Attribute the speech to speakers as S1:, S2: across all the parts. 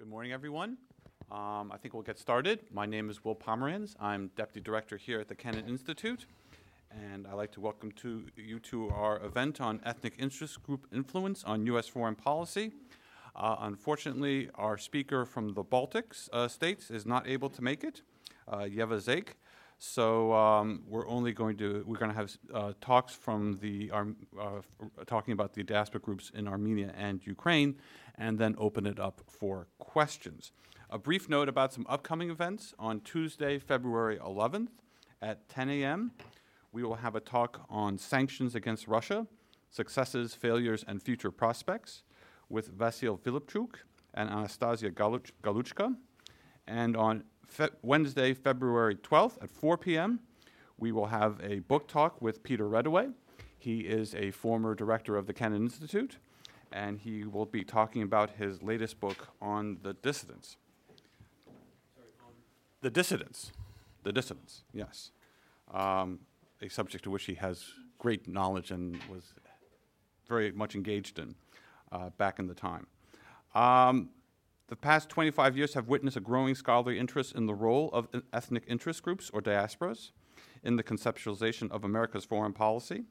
S1: Good morning, everyone. Um, I think we'll get started. My name is Will Pomeranz. I'm Deputy Director here at the Kennan Institute, and I'd like to welcome to you to our event on ethnic interest group influence on U.S. foreign policy. Uh, unfortunately, our speaker from the Baltics uh, states is not able to make it, uh, Yeva Zeik. So um, we're only going to we're going to have uh, talks from the uh, talking about the diaspora groups in Armenia and Ukraine, and then open it up for questions. A brief note about some upcoming events on Tuesday, February 11th at 10 a.m. We will have a talk on sanctions against Russia, successes, failures, and future prospects with Vasil Filipchuk and Anastasia Galuchka. And on Fe- Wednesday, February 12th at 4 p.m., we will have a book talk with Peter Reddaway. He is a former director of the Kennan Institute, and he will be talking about his latest book on the dissidents. The dissidents. The dissidents, yes. Um, a subject to which he has great knowledge and was very much engaged in uh, back in the time. Um, the past 25 years have witnessed a growing scholarly interest in the role of ethnic interest groups or diasporas in the conceptualization of America's foreign policy.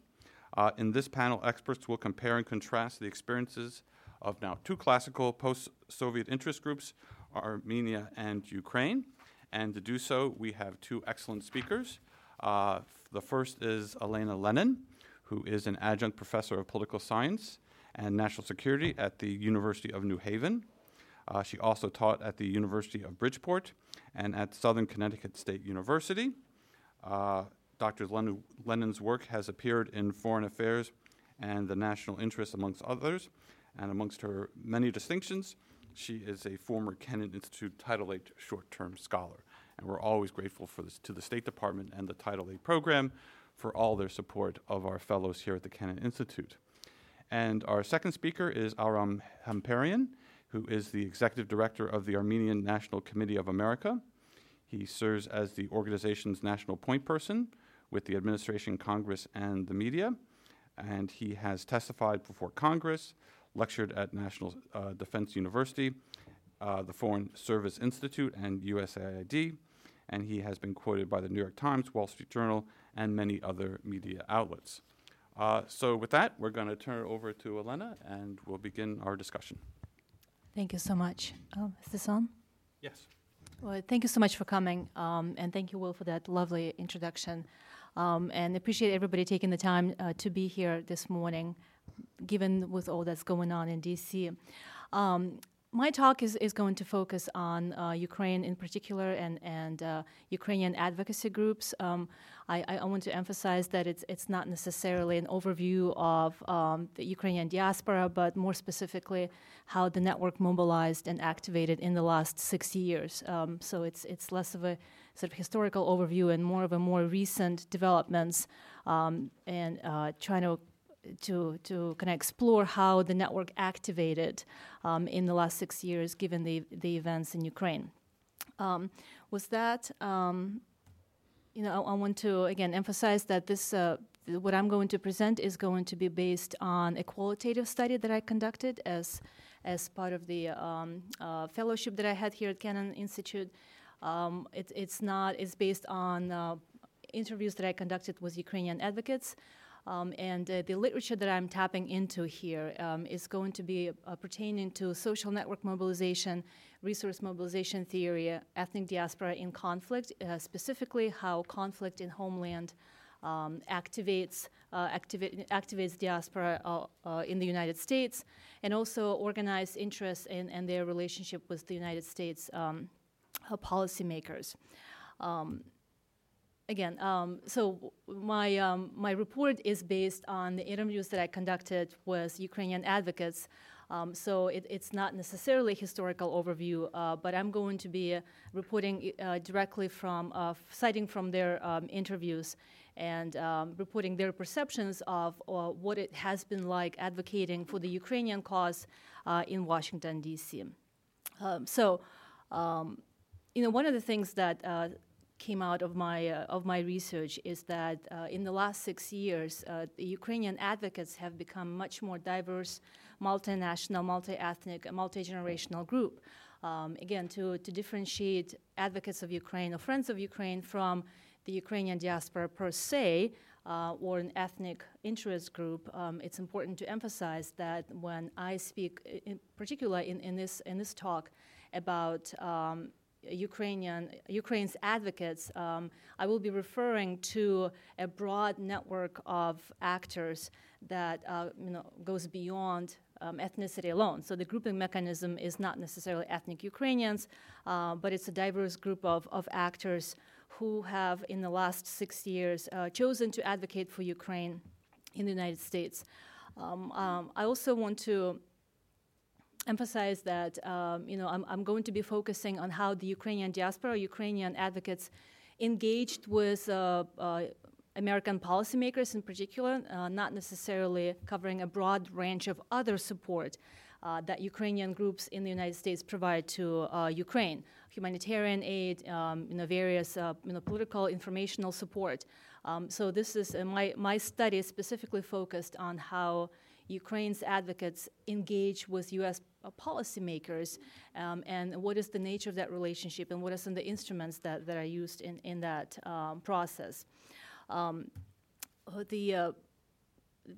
S1: Uh, in this panel, experts will compare and contrast the experiences of now two classical post Soviet interest groups, Armenia and Ukraine. And to do so, we have two excellent speakers. Uh, the first is Olena Lennon, who is an adjunct professor of political science and national security at the University of New Haven. Uh, she also taught at the University of Bridgeport and at Southern Connecticut State University. Uh, Dr. Len- Lennon's work has appeared in Foreign Affairs and the National Interest, amongst others. And amongst her many distinctions, she is a former Kennan Institute Title VIII short term scholar. And we're always grateful for this, to the State Department and the Title VIII program for all their support of our fellows here at the Kennan Institute. And our second speaker is Aram Hamparian who is the executive director of the Armenian National Committee of America. He serves as the organization's national point person with the administration, Congress, and the media. And he has testified before Congress, lectured at National uh, Defense University, uh, the Foreign Service Institute, and USAID. And he has been quoted by the New York Times, Wall Street Journal, and many other media outlets. Uh, so, with that, we're going to turn it over to Olena and we'll begin our discussion.
S2: Thank you so much. Oh, is this on?
S1: Yes.
S2: Well, thank you so much for coming, um, and thank you, Will, for that lovely introduction. Um, and appreciate everybody taking the time uh, to be here this morning, given with all that's going on in DC. Um, my talk is, is going to focus on uh, Ukraine in particular and, and uh, Ukrainian advocacy groups. Um, I, I, want to emphasize that it's, it's not necessarily an overview of um, the Ukrainian diaspora, but more specifically how the network mobilized and activated in the last six years. Um, so it's, it's less of a sort of historical overview and more of a more recent developments um, and uh, trying to to to kind of explore how the network activated um, in the last six years, given the the events in Ukraine. Um, was that um, you know I, I, want to again emphasize that this. Uh, what I'm going to present is going to be based on a qualitative study that I conducted as as part of the um, uh, fellowship that I had here at Kennan Institute. Um, it, it's not. It's based on uh, interviews that I conducted with Ukrainian advocates. Um, and uh, the literature that I'm tapping into here um, is going to be uh, pertaining to social network mobilization, resource mobilization theory, ethnic diaspora in conflict, uh, specifically how conflict in homeland um, activates uh, activi- activates diaspora uh, uh, in the United States, and also organized interest in, and their relationship with the United States um, policymakers. Again, um, so my, um, my report is based on the interviews that I conducted with Ukrainian advocates. Um, so it, it's not necessarily a historical overview, uh, but I'm going to be uh, reporting uh, directly from, uh, citing from their um, interviews and um, reporting their perceptions of uh, what it has been like advocating for the Ukrainian cause uh, in Washington, D.C. Um, so, you know, one of the things that came out of my uh, of my research is that uh, in the last six years, uh, the Ukrainian advocates have become much more diverse, multinational, multi ethnic, multi generational group. Um, again, to, to differentiate advocates of Ukraine or friends of Ukraine from the Ukrainian diaspora per se, uh, or an ethnic interest group, um, it's important to emphasize that when I speak, in particular in, in, this, in this talk, about um, Ukrainian Ukraine's advocates, um, I will be referring to a broad network of actors that uh, you know goes beyond um, ethnicity alone. So the grouping mechanism is not necessarily ethnic Ukrainians, uh, but it's a diverse group of, of actors who have, in the last six years, uh, chosen to advocate for Ukraine in the United States. Um, um, I also want to emphasize that um, you know I'm, I'm, going to be focusing on how the Ukrainian diaspora, Ukrainian advocates, engaged with uh, uh, American policymakers in particular, uh, not necessarily covering a broad range of other support uh, that Ukrainian groups in the United States provide to uh, Ukraine, humanitarian aid, um, you know, various uh, you know, political, informational support. Um, so this is my my study specifically focused on how Ukraine's advocates engage with U.S. policymakers, um, and what is the nature of that relationship, and what are some of the instruments that, that are used in, in that um, process. Um, the uh,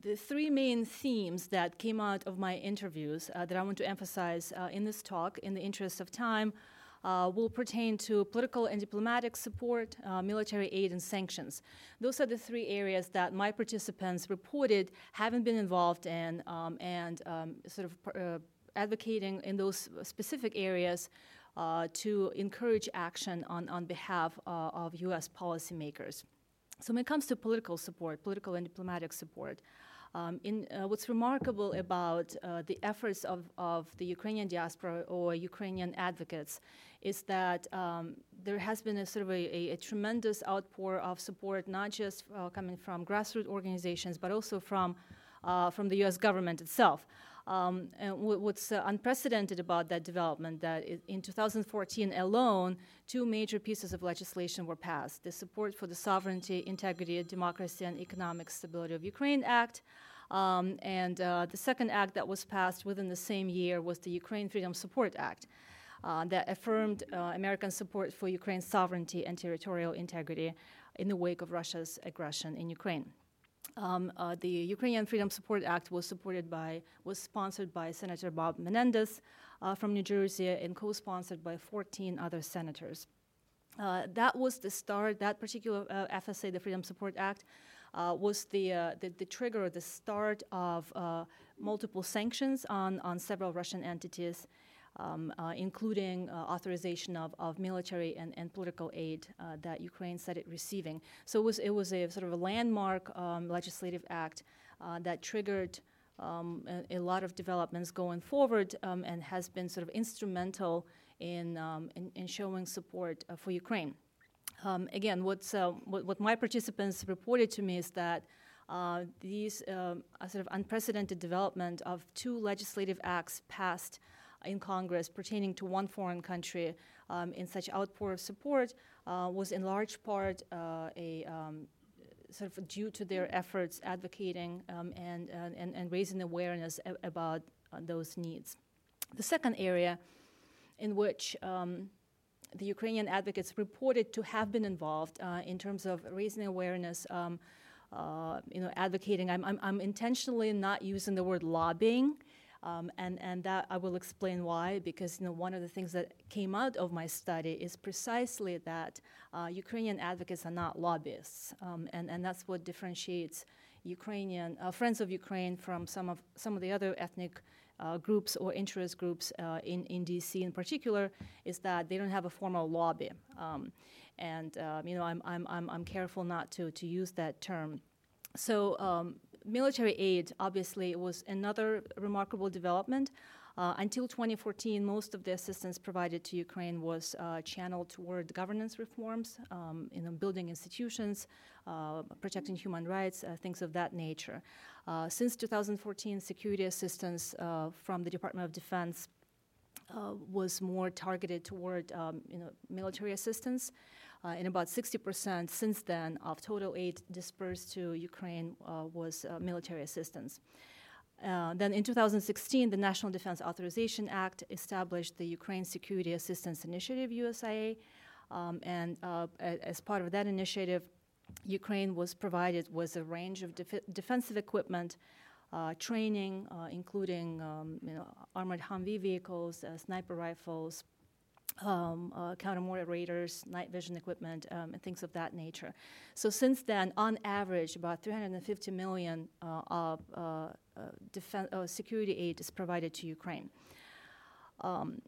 S2: the three main themes that came out of my interviews uh, that I want to emphasize uh, in this talk, in the interest of time, uh, will pertain to political and diplomatic support, uh, military aid, and sanctions. Those are the three areas that my participants reported having been involved in um, and um, sort of uh, advocating in those specific areas uh, to encourage action on, on behalf uh, of U.S. policymakers. So, when it comes to political support, political and diplomatic support, um, in, uh, what's remarkable about uh, the efforts of, of the Ukrainian diaspora or Ukrainian advocates is that um, there has been a sort of a, a, a tremendous outpour of support, not just uh, coming from grassroots organizations, but also from, uh, from the U.S. government itself. Um, and what's uh, unprecedented about that development that in 2014 alone, two major pieces of legislation were passed: the Support for the Sovereignty, Integrity, Democracy, and Economic Stability of Ukraine Act. Um, and uh, the second act that was passed within the same year was the Ukraine Freedom Support Act. Uh, that affirmed uh, American support for Ukraine's sovereignty and territorial integrity in the wake of Russia's aggression in Ukraine. Um, uh, the Ukrainian Freedom Support Act was supported by, was sponsored by Senator Bob Menendez uh, from New Jersey and co-sponsored by 14 other senators. Uh, that was the start. That particular uh, FSA, the Freedom Support Act, uh, was the, uh, the, the trigger, the start of multiple sanctions on on several Russian entities um, uh, including uh, authorization of, of military and, and political aid uh, that Ukraine said started receiving. So it was, it was a sort of a landmark um, legislative act uh, that triggered um, a, a, lot of developments going forward um, and has been sort of instrumental in, um, in, in, showing support uh, for Ukraine. Um, again, what's, uh, what, what, my participants reported to me is that uh, these uh, sort of unprecedented development of two legislative acts passed in Congress pertaining to one foreign country um, in such outpour of support uh, was in large part uh, a um, sort of due to their efforts advocating um, and, and, and raising awareness about uh, those needs. The second area in which um, the Ukrainian advocates reported to have been involved uh, in terms of raising awareness um, uh, you know, advocating. I'm, I'm, I'm, intentionally not using the word lobbying um, and, and that I will explain why, because you know, one of the things that came out of my study is precisely that uh, Ukrainian advocates are not lobbyists, um, and, and that's what differentiates Ukrainian uh, Friends of Ukraine from some of, some of the other ethnic uh, groups or interest groups uh, in, in DC in particular, is that they don't have a formal lobby. Um, and um, you know, I'm, I'm, I'm, I'm careful not to, to use that term. So um, military aid, obviously, was another remarkable development. Uh, until 2014, most of the assistance provided to Ukraine was uh, channeled toward governance reforms, um, you know, building institutions, uh, protecting human rights, uh, things of that nature. Uh, since 2014, security assistance uh, from the Department of Defense was more targeted toward um, you know, military assistance. Uh, and about 60% since then of total aid dispersed to Ukraine uh, was uh, military assistance. Uh, then in 2016, the National Defense Authorization Act established the Ukraine Security Assistance Initiative, USIA, um, and uh, as part of that initiative, Ukraine was provided with a range of def- defensive equipment, uh, training, uh, including um, you know, armored Humvee vehicles, uh, sniper rifles, um, uh, counter moderators, night vision equipment, um, and things of that nature. So since then, on average, about 350 million uh, of uh, uh, security aid is provided to Ukraine. Um,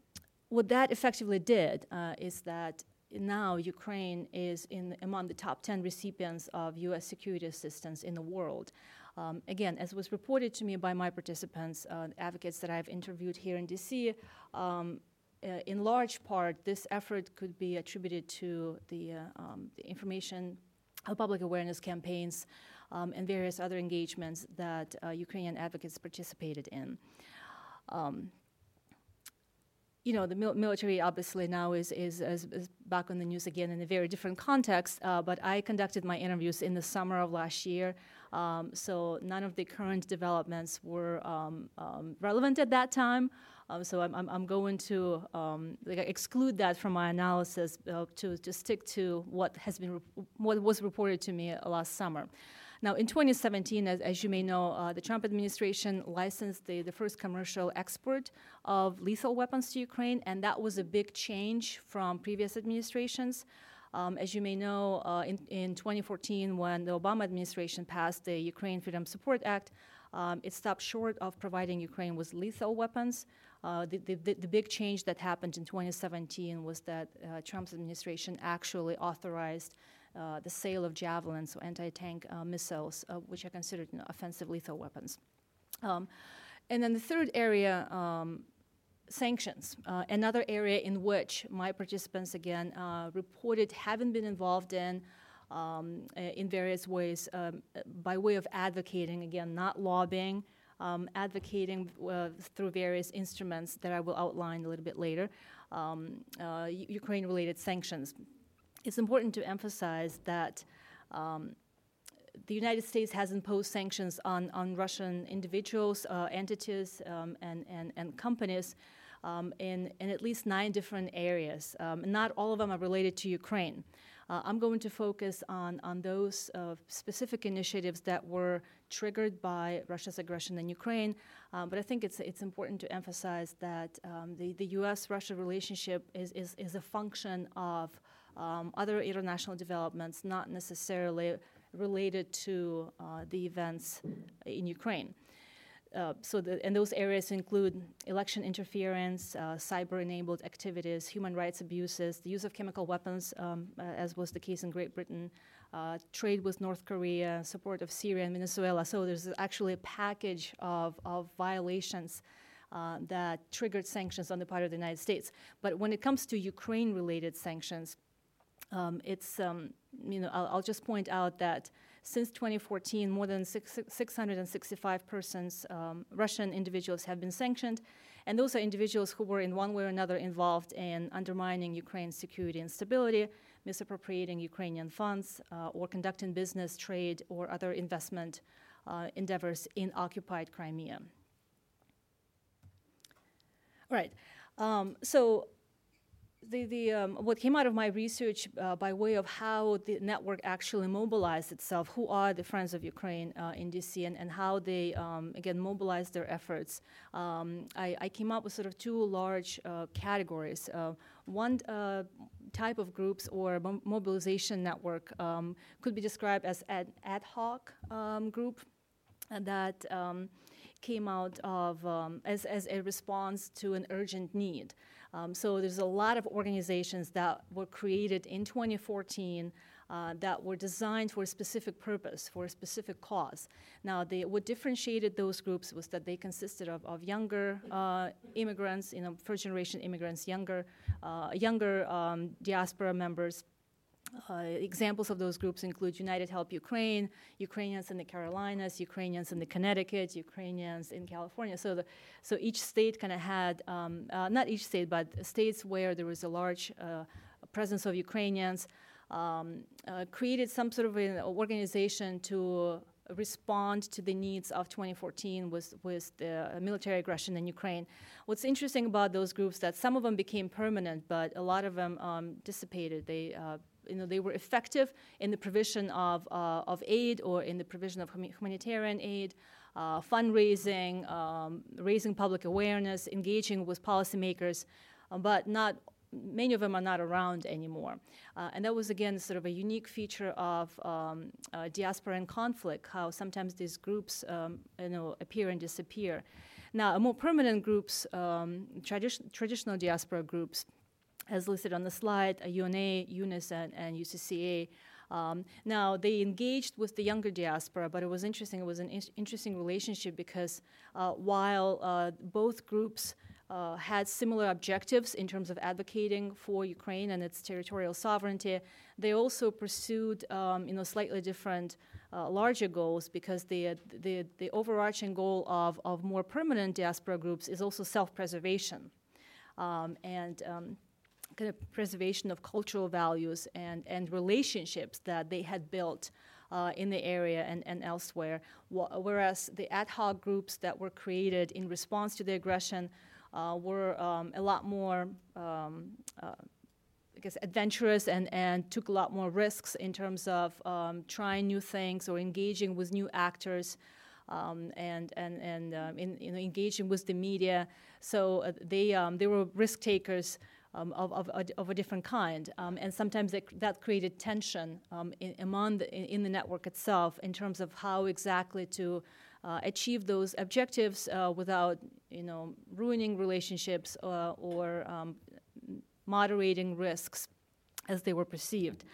S2: what that effectively did is that now Ukraine is in among the top 10 recipients of U.S. security assistance in the world. Um, again, as was reported to me by my participants, uh, advocates that I've interviewed here in DC, um, uh, in large part, this effort could be attributed to the, uh, um, the information, uh, public awareness campaigns, um, and various other engagements that uh, Ukrainian advocates participated in. Um, you know, the mil- military obviously now is, is, is, is, back on the news again in a very different context, uh, but I conducted my interviews in the summer of last year, um, so none of the current developments were um, um, relevant at that time. Um, so I'm, I'm, I'm, going to um, like exclude that from my analysis uh, to, stick to what has been re- what was reported to me last summer. Now, in 2017, as, as you may know, uh, the Trump administration licensed the, the first commercial export of lethal weapons to Ukraine, and that was a big change from previous administrations. Um, as you may know, uh, in, in 2014, when the Obama administration passed the Ukraine Freedom Support Act, um, it stopped short of providing Ukraine with lethal weapons. Uh, the, the, the, big change that happened in 2017 was that uh, Trump's administration actually authorized uh, the sale of javelins, so anti-tank uh, missiles, uh, which are considered you know, offensive lethal weapons. Um, and then the third area, um, sanctions, uh, another area in which my participants again reported having been involved in. Um, in various ways, um, by way of advocating, again, not lobbying, um, advocating uh, through various instruments that I will outline a little bit later, um, Ukraine related sanctions it's important to emphasize that um, the United States has imposed sanctions on, on Russian individuals, uh, entities, um, and, and, and companies in, in at least nine different areas. Not all of them are related to Ukraine. Uh, I'm going to focus on, on those uh, specific initiatives that were triggered by Russia's aggression in Ukraine. Um, but I think it's, it's important to emphasize that um, the, the US Russia relationship is, is, is a function of um, other international developments not necessarily related to uh, the events in Ukraine. Uh, so the, and those areas include election interference, uh, cyber-enabled activities, human rights abuses, the use of chemical weapons, um, uh, as was the case in Great Britain, uh, trade with North Korea, support of Syria and Venezuela. So there's actually a package of, of violations uh, that triggered sanctions on the part of the United States. But when it comes to Ukraine-related sanctions, um, it's, um, you know, I'll, I'll, just point out that since 2014, more than six, 665 persons, um, Russian individuals, have been sanctioned, and those are individuals who were in one way or another involved in undermining Ukraine's security and stability, misappropriating Ukrainian funds, uh, or conducting business, trade, or other investment uh, endeavors in occupied Crimea. All right. Um, so the, the, um, what came out of my research uh, by way of how the network actually mobilized itself, who are the Friends of Ukraine uh, in DC, and, and how they, um, again, mobilized their efforts, um, I, I, came up with sort of two large uh, categories. Uh, one uh, type of groups or mo- mobilization network um, could be described as an ad hoc um, group that um, came out of as, as a response to an urgent need. Um, so there's a lot of organizations that were created in 2014 uh, that were designed for a specific purpose, for a specific cause. Now, they, what differentiated those groups was that they consisted of, of younger uh, immigrants, you know, first generation immigrants, younger, uh, younger um, diaspora members, uh, examples of those groups include United Help Ukraine, Ukrainians in the Carolinas, Ukrainians in the Connecticut, Ukrainians in California. So, the, so each state kind of had, um, uh, not each state, but states where there was a large uh, presence of Ukrainians, um, uh, created some sort of an organization to respond to the needs of 2014 with, with the military aggression in Ukraine. What's interesting about those groups that some of them became permanent, but a lot of them um, dissipated. They uh, you know, they were effective in the provision of, uh, of aid or in the provision of humanitarian aid, uh, fundraising, um, raising public awareness, engaging with policymakers, uh, but not many of them are not around anymore. Uh, and that was, again, sort of a unique feature of um, uh, diaspora and conflict, how sometimes these groups um, you know, appear and disappear. Now, more permanent groups, um, tradi- traditional diaspora groups, as listed on the slide, UNA, UNIS, and, UCCA, um, now, they engaged with the younger diaspora, but it was interesting. It was an in- interesting relationship because uh, while uh, both groups uh, had similar objectives in terms of advocating for Ukraine and its territorial sovereignty. They also pursued, um, you know, slightly different, uh, larger goals because the, the, the overarching goal of, of more permanent diaspora groups is also self-preservation um, and um, kind of preservation of cultural values and, and relationships that they had built uh, in the area and, and elsewhere. Wh- whereas the ad hoc groups that were created in response to the aggression uh, were um, a lot more, um, uh, I guess, adventurous and, and took a lot more risks in terms of um, trying new things or engaging with new actors. Um, and and and um, in, engaging with the media, so uh, they um, they were risk takers um, of, of, of, a different kind. Um, and sometimes that, that created tension um, in, among the, in, the network itself in terms of how exactly to uh, achieve those objectives uh, without, you know, ruining relationships uh, or um, moderating risks as they were perceived.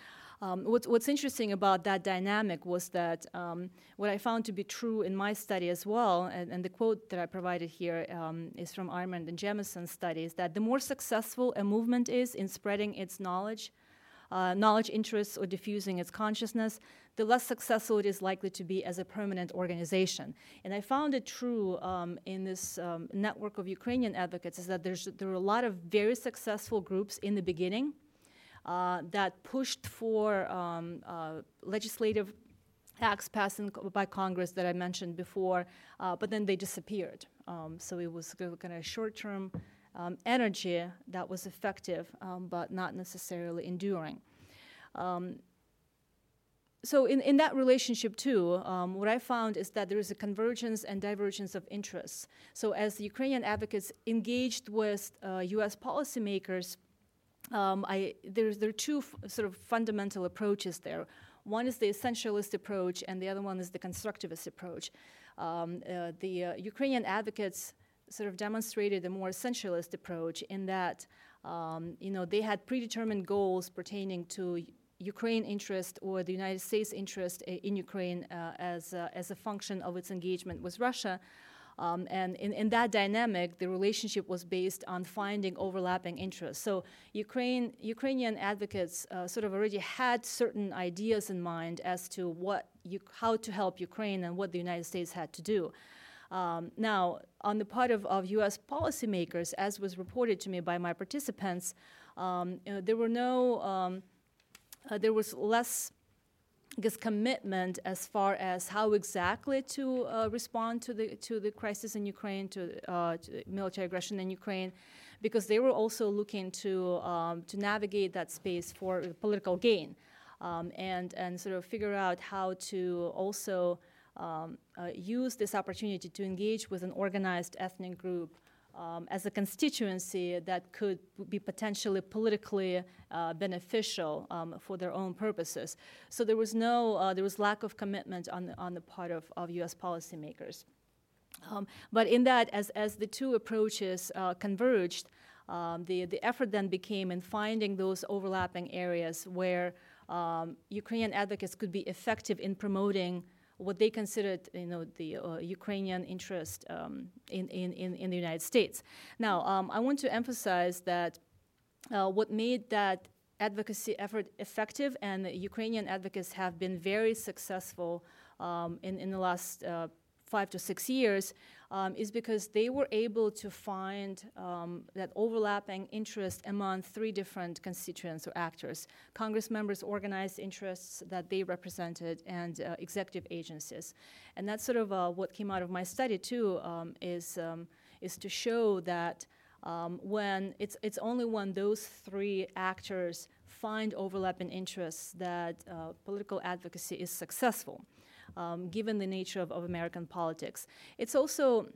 S2: Um, what's, what's, interesting about that dynamic was that um, what I found to be true in my study as well, and, and the quote that I provided here um, is from Eyerman and Jamison's studies, that the more successful a movement is in spreading its knowledge, uh, knowledge interests, or diffusing its consciousness, the less successful it is likely to be as a permanent organization. And I found it true um, in this um, network of Ukrainian advocates is that there are a lot of very successful groups in the beginning that pushed for um, uh, legislative acts passed by Congress that I mentioned before, uh, but then they disappeared. Um, so it was kind of short-term um, energy that was effective, um, but not necessarily enduring. Um, so in, in that relationship too, um, what I found is that there is a convergence and divergence of interests. So as the Ukrainian advocates engaged with uh, U.S. policymakers, um, I, there are two f- sort of fundamental approaches there. One is the essentialist approach, and the other one is the constructivist approach. Um, uh, the uh, Ukrainian advocates sort of demonstrated a more essentialist approach in that um, you know they had predetermined goals pertaining to Ukraine interest or the United States interest in Ukraine uh, as, uh, as a function of its engagement with Russia. Um, and in, in, that dynamic, the relationship was based on finding overlapping interests. So Ukraine, Ukrainian advocates uh, sort of already had certain ideas in mind as to what you, how to help Ukraine and what the United States had to do. Um, now, on the part of, of U.S. policymakers, as was reported to me by my participants, um, you know, there were no um, uh, there was less Guess, commitment as far as how exactly to uh, respond to the to the crisis in Ukraine, to, uh, to, military aggression in Ukraine, because they were also looking to um, to navigate that space for political gain, um, and and sort of figure out how to also um, uh, use this opportunity to engage with an organized ethnic group um, as a constituency that could be potentially politically uh, beneficial um, for their own purposes. So there was no, uh, there was lack of commitment on the, on the part of, of U.S. policymakers. Um, but in that, as, as the two approaches uh, converged, um, the, the effort then became in finding those overlapping areas where um, Ukrainian advocates could be effective in promoting what they considered, you know, the uh, Ukrainian interest um, in, in, in, the United States. Now, um, I want to emphasize that uh, what made that advocacy effort effective, and Ukrainian advocates have been very successful um, in, in the last uh, five to six years um, is because they were able to find um, that overlapping interest among three different constituents or actors Congress members' organized interests that they represented, and uh, executive agencies. And that's sort of uh, what came out of my study, too, um, is, um, is to show that. Um, when it's, it's only when those three actors find overlapping interests that uh, political advocacy is successful um, given the nature of, of, American politics. It's also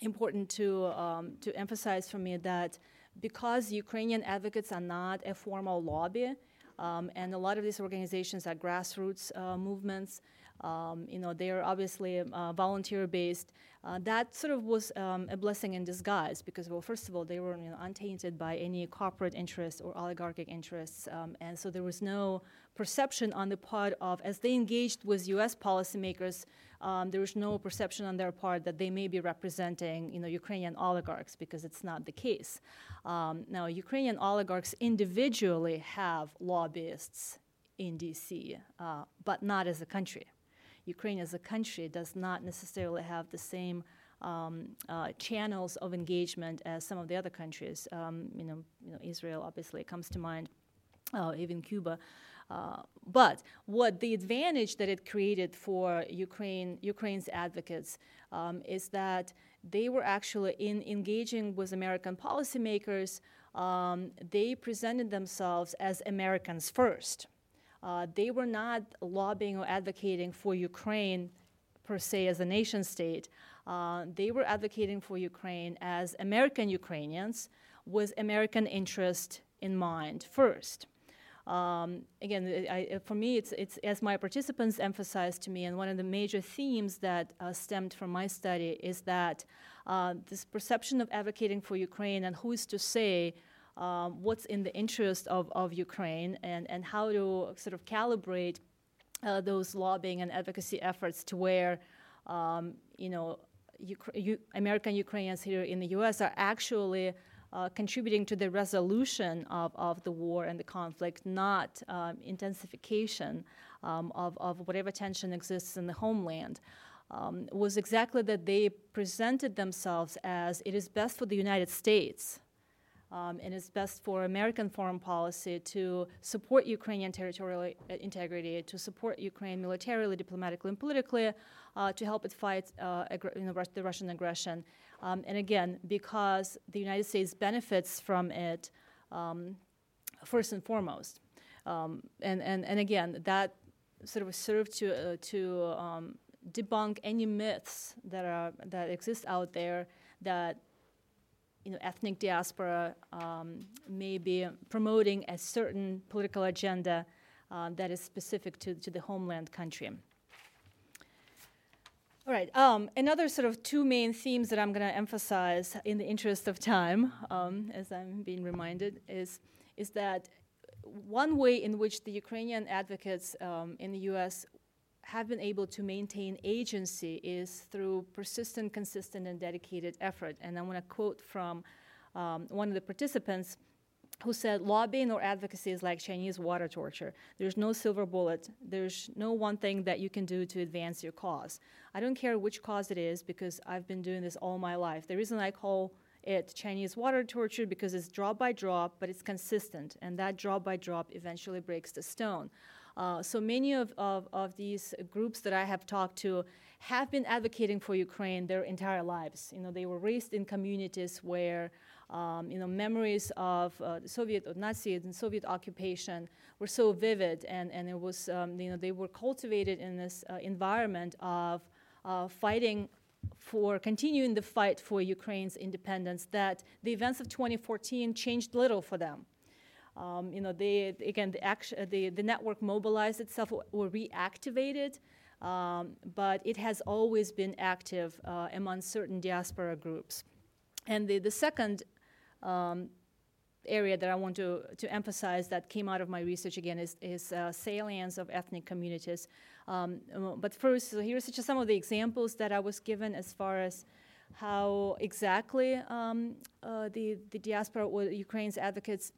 S2: important to, um, to emphasize for me that because Ukrainian advocates are not a formal lobby, um, and a lot of these organizations are grassroots uh, movements, um, you know, they're obviously uh, volunteer based. Uh, that sort of was um, a blessing in disguise because, well, first of all, they were you know, untainted by any corporate interests or oligarchic interests, um, and so there was no perception on the part of, as they engaged with U.S. policymakers, um, there was no perception on their part that they may be representing, you know, Ukrainian oligarchs because it's not the case. Um, now, Ukrainian oligarchs individually have lobbyists in D.C., uh, but not as a country. Ukraine as a country does not necessarily have the same um, uh, channels of engagement as some of the other countries. Um, you, know, you know, Israel obviously comes to mind, uh, even Cuba. Uh, but what the advantage that it created for Ukraine, Ukraine's advocates um, is that they were actually in engaging with American policymakers. Um, they presented themselves as Americans first. Uh, they were not lobbying or advocating for Ukraine per se as a nation state. Uh, they were advocating for Ukraine as American Ukrainians with American interest in mind first. Um, again, I, for me, it's, it's, as my participants emphasized to me, and one of the major themes that uh, stemmed from my study is that uh, this perception of advocating for Ukraine and who is to say um, what's in the interest of, of Ukraine and, and how to sort of calibrate uh, those lobbying and advocacy efforts to where, um, you know, U- American Ukrainians here in the U.S. are actually uh, contributing to the resolution of, of the war and the conflict, not um, intensification um, of, of whatever tension exists in the homeland. Um, was exactly that they presented themselves as it is best for the United States um, and it's best for American foreign policy to support Ukrainian territorial uh, integrity, to support Ukraine militarily, diplomatically, and politically, uh, to help it fight uh, you know, the Russian aggression. Um, and again, because the United States benefits from it um, first and foremost. Um, and, and, and again, that sort of served to, uh, to um, debunk any myths that, are, that exist out there that you know, ethnic diaspora um, may be promoting a certain political agenda uh, that is specific to, to the homeland country. All right, um, another sort of two main themes that I'm going to emphasize in the interest of time, um, as I'm being reminded, is, is that one way in which the Ukrainian advocates um, in the US have been able to maintain agency is through persistent, consistent, and dedicated effort. And I want to quote from um, one of the participants who said lobbying or advocacy is like Chinese water torture. There's no silver bullet. There's no one thing that you can do to advance your cause. I don't care which cause it is because I've been doing this all my life. The reason I call it Chinese water torture because it's drop by drop, but it's consistent, and that drop by drop eventually breaks the stone. Uh, so many of, of, of, these groups that I have talked to have been advocating for Ukraine their entire lives. You know, they were raised in communities where um, you know, memories of uh, the Soviet or Nazi and Soviet occupation were so vivid, and, and it was, um, you know, they were cultivated in this uh, environment of uh, fighting for continuing the fight for Ukraine's independence that the events of 2014 changed little for them. Um, you know, they, again, the, action, the, the network mobilized itself or, reactivated, um, but it has always been active uh, among certain diaspora groups. And the, the second um, area that I want to, to emphasize that came out of my research again is, is uh, salience of ethnic communities. Um, but first, so here's just some of the examples that I was given as far as how exactly um, uh, the, the diaspora or Ukraine's advocates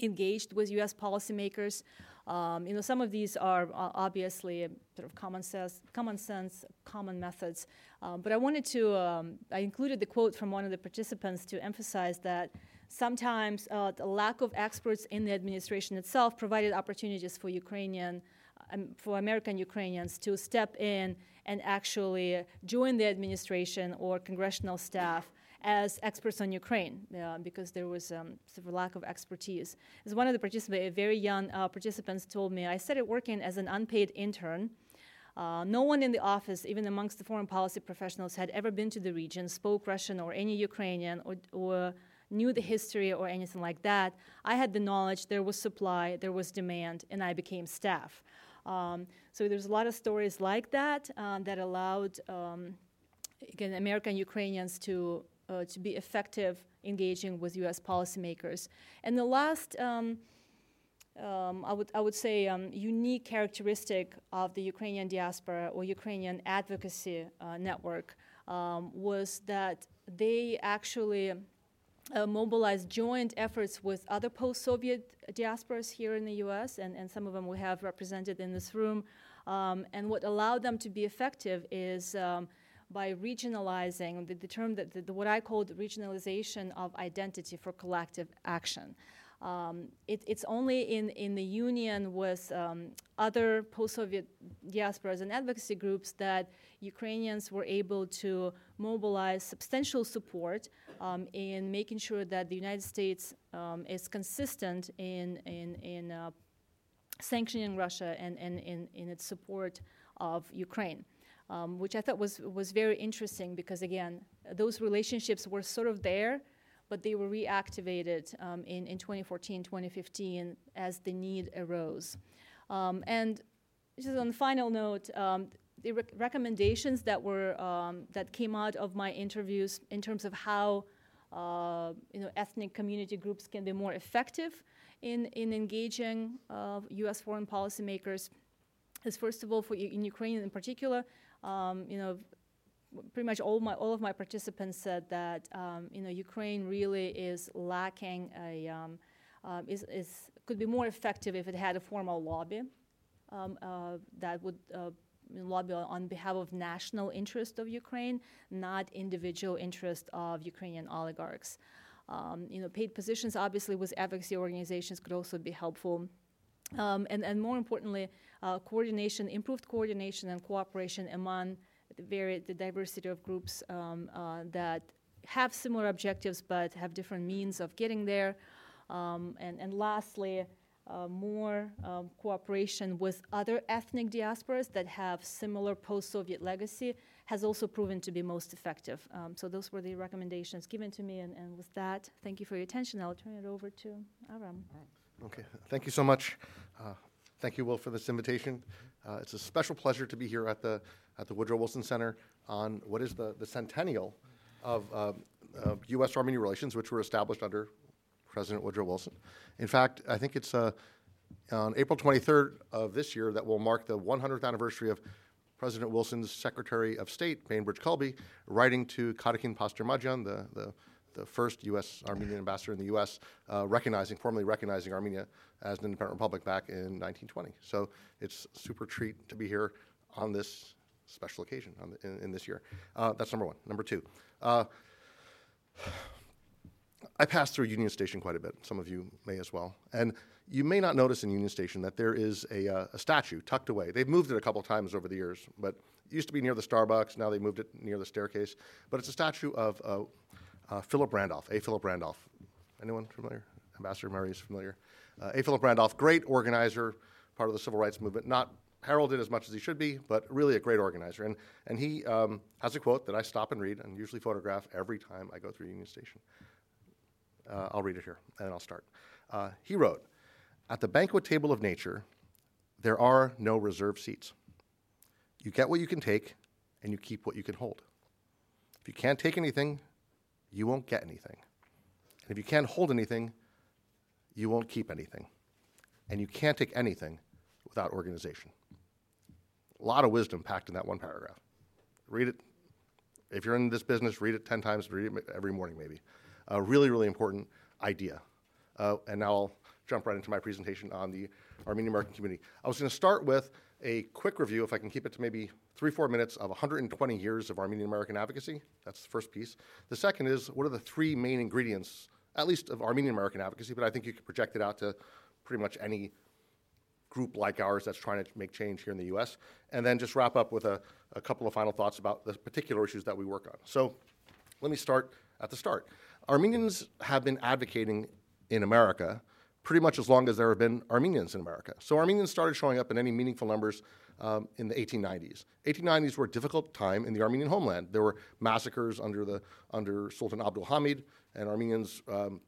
S2: engaged with U.S. policymakers. Um, you know, some of these are uh, obviously sort of common sense, common sense, common methods. Um, but I wanted to, um, I included the quote from one of the participants to emphasize that sometimes uh, the lack of experts in the administration itself provided opportunities for Ukrainian, um, for American Ukrainians to step in and actually join the administration or congressional staff as experts on Ukraine uh, because there was um, sort of lack of expertise. As one of the participants, very young uh, participants told me, I started working as an unpaid intern. Uh, no one in the office, even amongst the foreign policy professionals, had ever been to the region, spoke Russian or any Ukrainian, or, or knew the history or anything like that. I had the knowledge, there was supply, there was demand, and I became staff. Um, so there's a lot of stories like that um, that allowed, um, again, American Ukrainians to uh, to be effective engaging with U.S. policymakers. And the last, um, um, I would I would say, um, unique characteristic of the Ukrainian diaspora or Ukrainian advocacy uh, network um, was that they actually. Uh, mobilized joint efforts with other post-Soviet diasporas here in the U.S., and, and some of them we have represented in this room. Um, and what allowed them to be effective is um, by regionalizing the, the term that the, the, what I called regionalization of identity for collective action. Um, it, it's only in, in the union with um, other post-Soviet diasporas and advocacy groups that Ukrainians were able to mobilize substantial support um, in making sure that the United States um, is consistent in, in, in uh, sanctioning Russia and, and in, in its support of Ukraine um, which I thought was, was very interesting because, again, those relationships were sort of there, but they were reactivated um, in, in 2014, 2015 as the need arose. Um, and just on the final note, um, the rec- recommendations that were um, that came out of my interviews in terms of how uh, you know ethnic community groups can be more effective in in engaging uh, U.S. foreign policymakers is first of all for in Ukraine in particular um, you know, pretty much all my all of my participants said that um, you know Ukraine really is lacking a um, uh, is, is could be more effective if it had a formal lobby um, uh, that would uh, lobby on behalf of national interest of Ukraine, not individual interest of Ukrainian oligarchs. Um, you know, paid positions obviously with advocacy organizations could also be helpful. Um, and, and more importantly, uh, coordination, improved coordination and cooperation among the, very, the diversity of groups um, uh, that have similar objectives but have different means of getting there. Um, and, and lastly, uh, more um, cooperation with other ethnic diasporas that have similar post Soviet legacy has also proven to be most effective. Um, so, those were the recommendations given to me. And, and, with that, thank you for your attention. I'll turn it over to Aram.
S3: Okay, thank you so much. Uh, thank you, Will, for this invitation. Uh, it's a special pleasure to be here at the at the Woodrow Wilson Center on what is the, the centennial of uh, U.S. Armenian relations, which were established under President Woodrow Wilson. In fact, I think it's uh, on April 23rd of this year that will mark the 100th anniversary of President Wilson's Secretary of State, Bainbridge Colby, writing to Karakin Pastirmadjan, the, the the first U.S. Armenian ambassador in the U.S., uh, recognizing, formally recognizing Armenia as an independent republic back in 1920. So it's super treat to be here on this special occasion the, in, in, this year. Uh, that's number one. Number two, uh, I pass through Union Station quite a bit. Some of you may as well. And you may not notice in Union Station that there is a, uh, a statue tucked away. They've moved it a couple times over the years, but it used to be near the Starbucks. Now they moved it near the staircase. But it's a statue of uh, Philip Randolph, A. Philip Randolph. Anyone familiar? Ambassador Murray is familiar. Uh, A. Philip Randolph, great organizer, part of the civil rights movement, not heralded as much as he should be, but really a great organizer. And, and he um, has a quote that I stop and read and usually photograph every time I go through Union Station. Uh, I'll read it here and I'll start. Uh, he wrote At the banquet table of nature, there are no reserved seats. You get what you can take and you keep what you can hold. If you can't take anything, you won't get anything. And if you can't hold anything, you won't keep anything. And you can't take anything without organization. A lot of wisdom packed in that one paragraph. Read it. If you're in this business, read it 10 times, read it every morning maybe. A really, really important idea. Uh, and now I'll jump right into my presentation on the Armenian American community. I was going to start with a quick review, if I can keep it to maybe three, four minutes, of 120 years of Armenian American advocacy. That's the first piece. The second is what are the three main ingredients, at least of Armenian American advocacy, but I think you could project it out to pretty much any group like ours that's trying to make change here in the US. And then just wrap up with a, a couple of final thoughts about the particular issues that we work on. So let me start at the start. Armenians have been advocating in America pretty much as long as there have been Armenians in America. So Armenians started showing up in any meaningful numbers um, in the 1890s. 1890s were a difficult time in the Armenian homeland. There were massacres under the under Sultan Abdul Hamid, and Armenians um,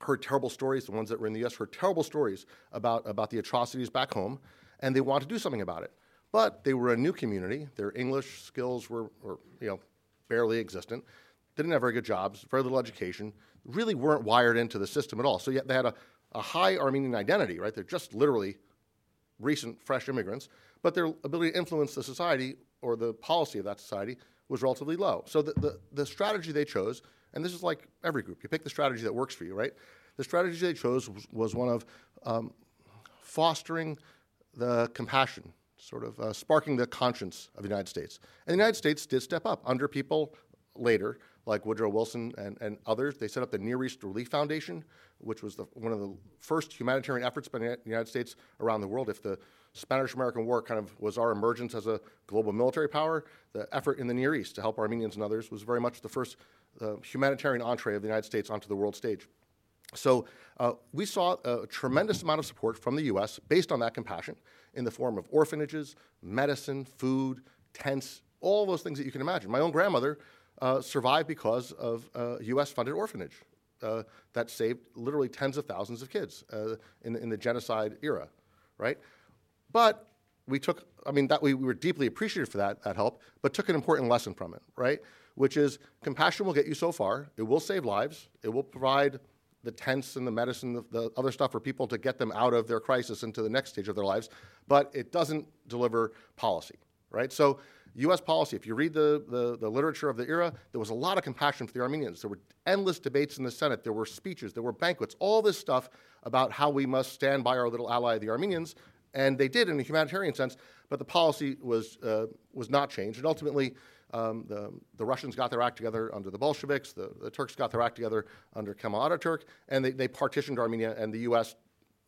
S3: heard terrible stories. The ones that were in the U.S. heard terrible stories about about the atrocities back home, and they wanted to do something about it. But they were a new community. Their English skills were, were you know barely existent. They Didn't have very good jobs, very little education. Really weren't wired into the system at all. So yet they had a a high Armenian identity, right? They're just literally recent, fresh immigrants, but their ability to influence the society or the policy of that society was relatively low. So the, the, the, strategy they chose, and this is like every group, you pick the strategy that works for you, right? The strategy they chose was, was one of um, fostering the compassion, sort of uh, sparking the conscience of the United States. And the United States did step up under people later, like Woodrow Wilson and, and others. They set up the Near East Relief Foundation, which was the, one of the first humanitarian efforts by the United States around the world. If the Spanish American War kind of was our emergence as a global military power, the effort in the Near East to help Armenians and others was very much the first uh, humanitarian entree of the United States onto the world stage. So uh, we saw a tremendous amount of support from the U.S. based on that compassion in the form of orphanages, medicine, food, tents, all those things that you can imagine. My own grandmother uh, survived because of a U.S. funded orphanage uh, that saved literally tens of thousands of kids uh, in, in the genocide era, right? But we took, I mean, that we, we were deeply appreciated for that, that help, but took an important lesson from it, right? Which is compassion will get you so far, it will save lives, it will provide the tents and the medicine, the, the, other stuff for people to get them out of their crisis into the next stage of their lives, but it doesn't deliver policy, right? So U.S. policy, if you read the, the, the, literature of the era, there was a lot of compassion for the Armenians. There were endless debates in the Senate, there were speeches, there were banquets, all this stuff about how we must stand by our little ally, the Armenians. And they did in a humanitarian sense, but the policy was, uh, was not changed. And ultimately, um, the, the, Russians got their act together under the Bolsheviks, the, the Turks got their act together under Kemal Ataturk, and they, they partitioned Armenia, and the U.S.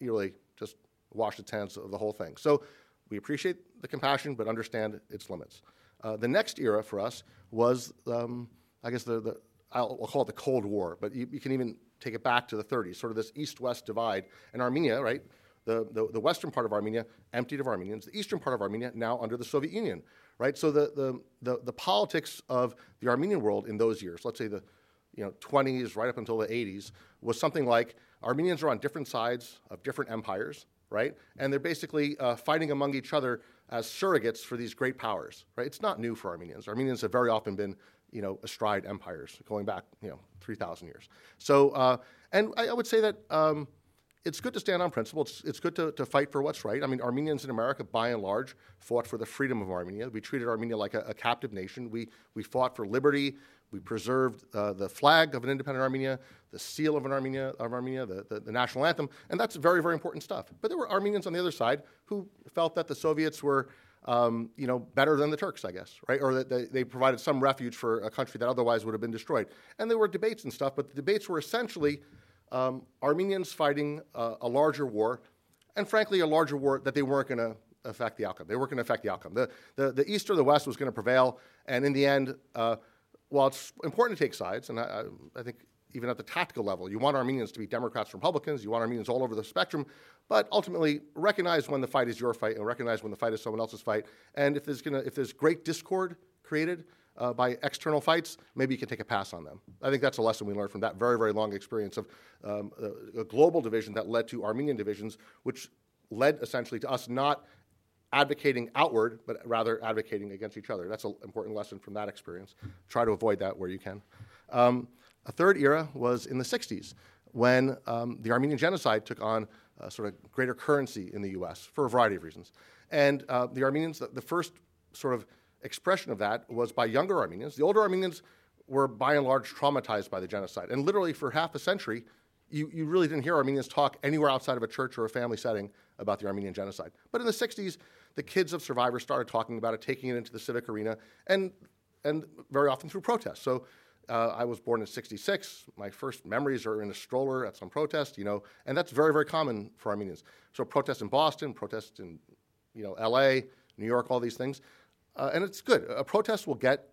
S3: really just washed its hands of the whole thing. So we appreciate the compassion, but understand its limits. Uh, the next era for us was, um, I guess, the, the I'll, will call it the Cold War, but you, you, can even take it back to the 30s, sort of this east-west divide. And Armenia, right, the, the, the, western part of Armenia emptied of Armenians, the eastern part of Armenia now under the Soviet Union, right? So the, the, the, the politics of the Armenian world in those years, let's say the you know, 20s right up until the 80s, was something like Armenians are on different sides of different empires, right? And they're basically uh, fighting among each other as surrogates for these great powers, right? It's not new for Armenians. Armenians have very often been, you know, astride empires going back, you know, 3,000 years. So, uh, and I, I, would say that um, it's good to stand on principle. It's, it's good to, to fight for what's right. I mean, Armenians in America, by and large, fought for the freedom of Armenia. We treated Armenia like a, a captive nation. We, we fought for liberty. We preserved uh, the flag of an independent Armenia, the seal of an Armenia, of Armenia, the, the, the, national anthem, and that's very, very important stuff. But there were Armenians on the other side who felt that the Soviets were, um, you know, better than the Turks, I guess, right? Or that they, they, provided some refuge for a country that otherwise would have been destroyed. And there were debates and stuff, but the debates were essentially um, Armenians fighting uh, a larger war, and frankly, a larger war that they weren't going to affect the outcome. They weren't going to affect the outcome. The, the, the East or the West was going to prevail, and in the end, uh, while it's important to take sides, and I, I, think even at the tactical level, you want Armenians to be Democrats, Republicans, you want Armenians all over the spectrum, but ultimately recognize when the fight is your fight and recognize when the fight is someone else's fight. And if there's, gonna, if there's great discord created uh, by external fights, maybe you can take a pass on them. I think that's a lesson we learned from that very, very long experience of um, a, a global division that led to Armenian divisions, which led essentially to us not advocating outward, but rather advocating against each other. That's an important lesson from that experience. Try to avoid that where you can. Um, a third era was in the 60s when um, the Armenian genocide took on sort of greater currency in the US for a variety of reasons. And uh, the Armenians, the, the, first sort of expression of that was by younger Armenians. The older Armenians were by and large traumatized by the genocide. And literally for half a century, you, you really didn't hear Armenians talk anywhere outside of a church or a family setting about the Armenian genocide. But in the 60s, the kids of survivors started talking about it, taking it into the civic arena, and, and very often through protests. So uh, I was born in 66. My first memories are in a stroller at some protest, you know, and that's very, very common for Armenians. So protests in Boston, protests in, you know, LA, New York, all these things. Uh, and it's good. A protest will get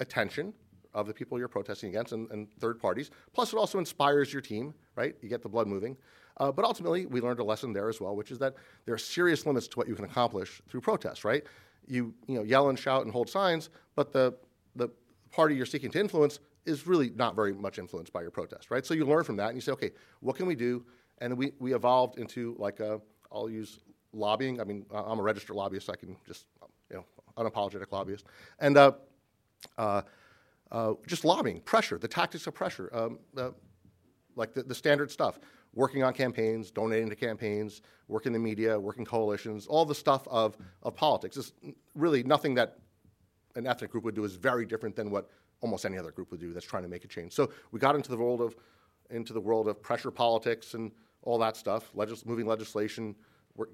S3: attention of the people you're protesting against and, and, third parties. Plus, it also inspires your team, right? You get the blood moving. Uh, but ultimately, we learned a lesson there as well, which is that there are serious limits to what you can accomplish through protests, right? You, you know, yell and shout and hold signs, but the, the party you're seeking to influence is really not very much influenced by your protest, right? So you learn from that and you say, okay, what can we do? And we, we evolved into like, i will use lobbying. I mean, I'm a registered lobbyist, so I can just, you know, unapologetic lobbyist. And uh, uh, uh, just lobbying, pressure, the tactics of pressure, um, uh, like the, the, standard stuff. Working on campaigns, donating to campaigns, working the media, working coalitions, all the stuff of, of politics. It's really nothing that an ethnic group would do is very different than what almost any other group would do that's trying to make a change. So we got into the world of into the world of pressure politics and all that stuff, legis- moving legislation,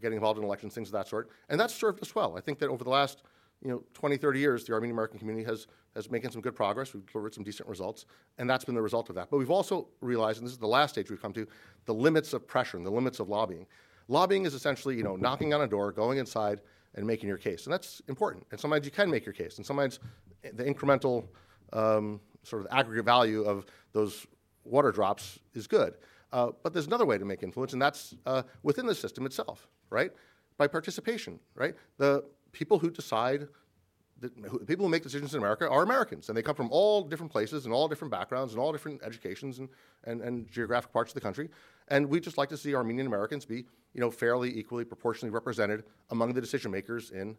S3: getting involved in elections, things of that sort, and that's served us well. I think that over the last you know, 20, 30 years, the Armenian American community has, has making some good progress. We've delivered some decent results, and that's been the result of that. But we've also realized, and this is the last stage we've come to, the limits of pressure and the limits of lobbying. Lobbying is essentially, you know, knocking on a door, going inside, and making your case, and that's important. And sometimes you can make your case, and sometimes the incremental um, sort of aggregate value of those water drops is good. Uh, but there's another way to make influence, and that's uh, within the system itself, right? By participation, right? The people who decide, people who make decisions in America are Americans, and they come from all different places and all different backgrounds and all different educations and, and, and geographic parts of the country. And we just like to see Armenian Americans be, you know, fairly, equally, proportionally represented among the decision makers in,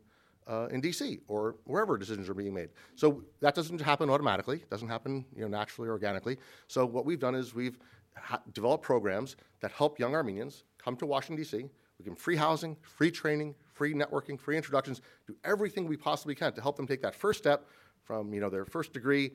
S3: uh, in D.C. or wherever decisions are being made. So that doesn't happen automatically. It doesn't happen, you know, naturally or organically. So what we've done is we've ha- developed programs that help young Armenians come to Washington, D.C. We give them free housing, free training, free networking, free introductions, do everything we possibly can to help them take that first step from you know their first degree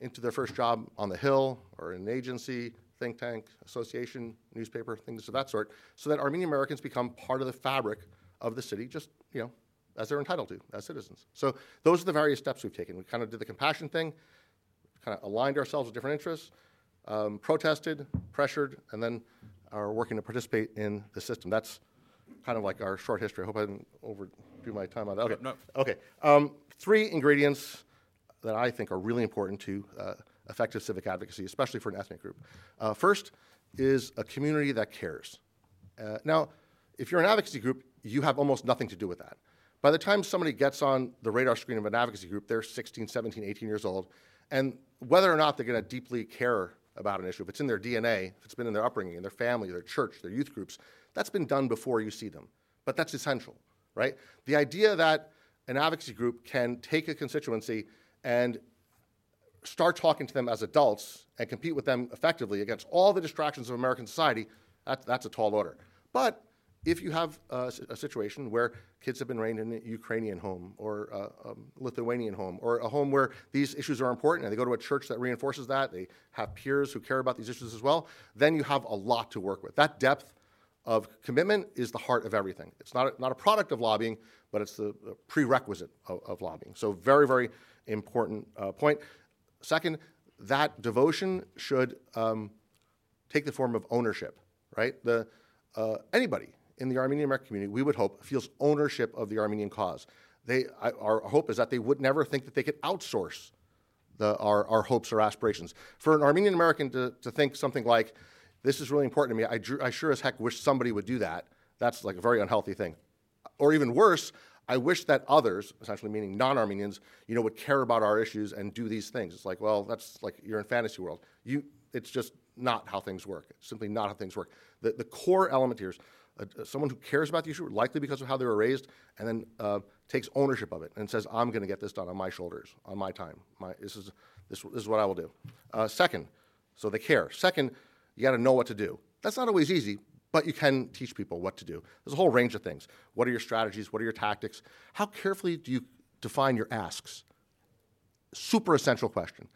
S3: into their first job on the Hill or in an agency, think tank, association, newspaper, things of that sort, so that Armenian Americans become part of the fabric of the city, just you know, as they're entitled to as citizens. So those are the various steps we've taken. We kind of did the compassion thing, kind of aligned ourselves with different interests, um, protested, pressured, and then are working to participate in the system. That's kind of like our short history. I hope I didn't overdo my time on that. Okay.
S1: No.
S3: Okay. Um, three ingredients that I think are really important to uh, effective civic advocacy, especially for an ethnic group. Uh, first is a community that cares. Uh, now, if you're an advocacy group, you have almost nothing to do with that. By the time somebody gets on the radar screen of an advocacy group, they're 16, 17, 18 years old, and whether or not they're going to deeply care about an issue, if it's in their DNA, if it's been in their upbringing, in their family, their church, their youth groups, that's been done before you see them. But that's essential, right? The idea that an advocacy group can take a constituency and start talking to them as adults and compete with them effectively against all the distractions of American society, that, that's a tall order. But if you have a, a, situation where kids have been raised in a Ukrainian home or a, a, Lithuanian home or a home where these issues are important and they go to a church that reinforces that, they have peers who care about these issues as well, then you have a lot to work with. That depth of commitment is the heart of everything. It's not a, not a product of lobbying, but it's the, the prerequisite of, of, lobbying. So, very, very important uh, point. Second, that devotion should um, take the form of ownership, right? The, uh, anybody in the Armenian American community, we would hope, feels ownership of the Armenian cause. They, I, our hope is that they would never think that they could outsource the, our, our hopes or aspirations. For an Armenian American to, to think something like, this is really important to me. I, drew, I sure as heck wish somebody would do that. That's like a very unhealthy thing. Or even worse, I wish that others, essentially meaning non-Armenians, you know, would care about our issues and do these things. It's like, well, that's like you're in fantasy world. You, it's just not how things work. It's simply not how things work. The, the core element here is uh, someone who cares about the issue, likely because of how they were raised, and then uh, takes ownership of it and says, "I'm going to get this done on my shoulders, on my time. My, this is this, this is what I will do." Uh, second, so they care. Second, you got to know what to do. That's not always easy, but you can teach people what to do. There's a whole range of things. What are your strategies? What are your tactics? How carefully do you define your asks? Super essential question.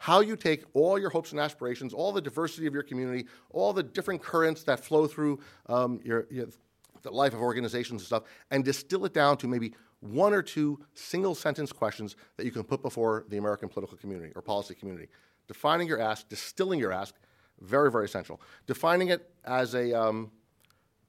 S3: How you take all your hopes and aspirations, all the diversity of your community, all the different currents that flow through um, your, your the life of organizations and stuff, and distill it down to maybe one or two single sentence questions that you can put before the American political community or policy community. Defining your ask, distilling your ask, very, very essential. Defining it as a, um,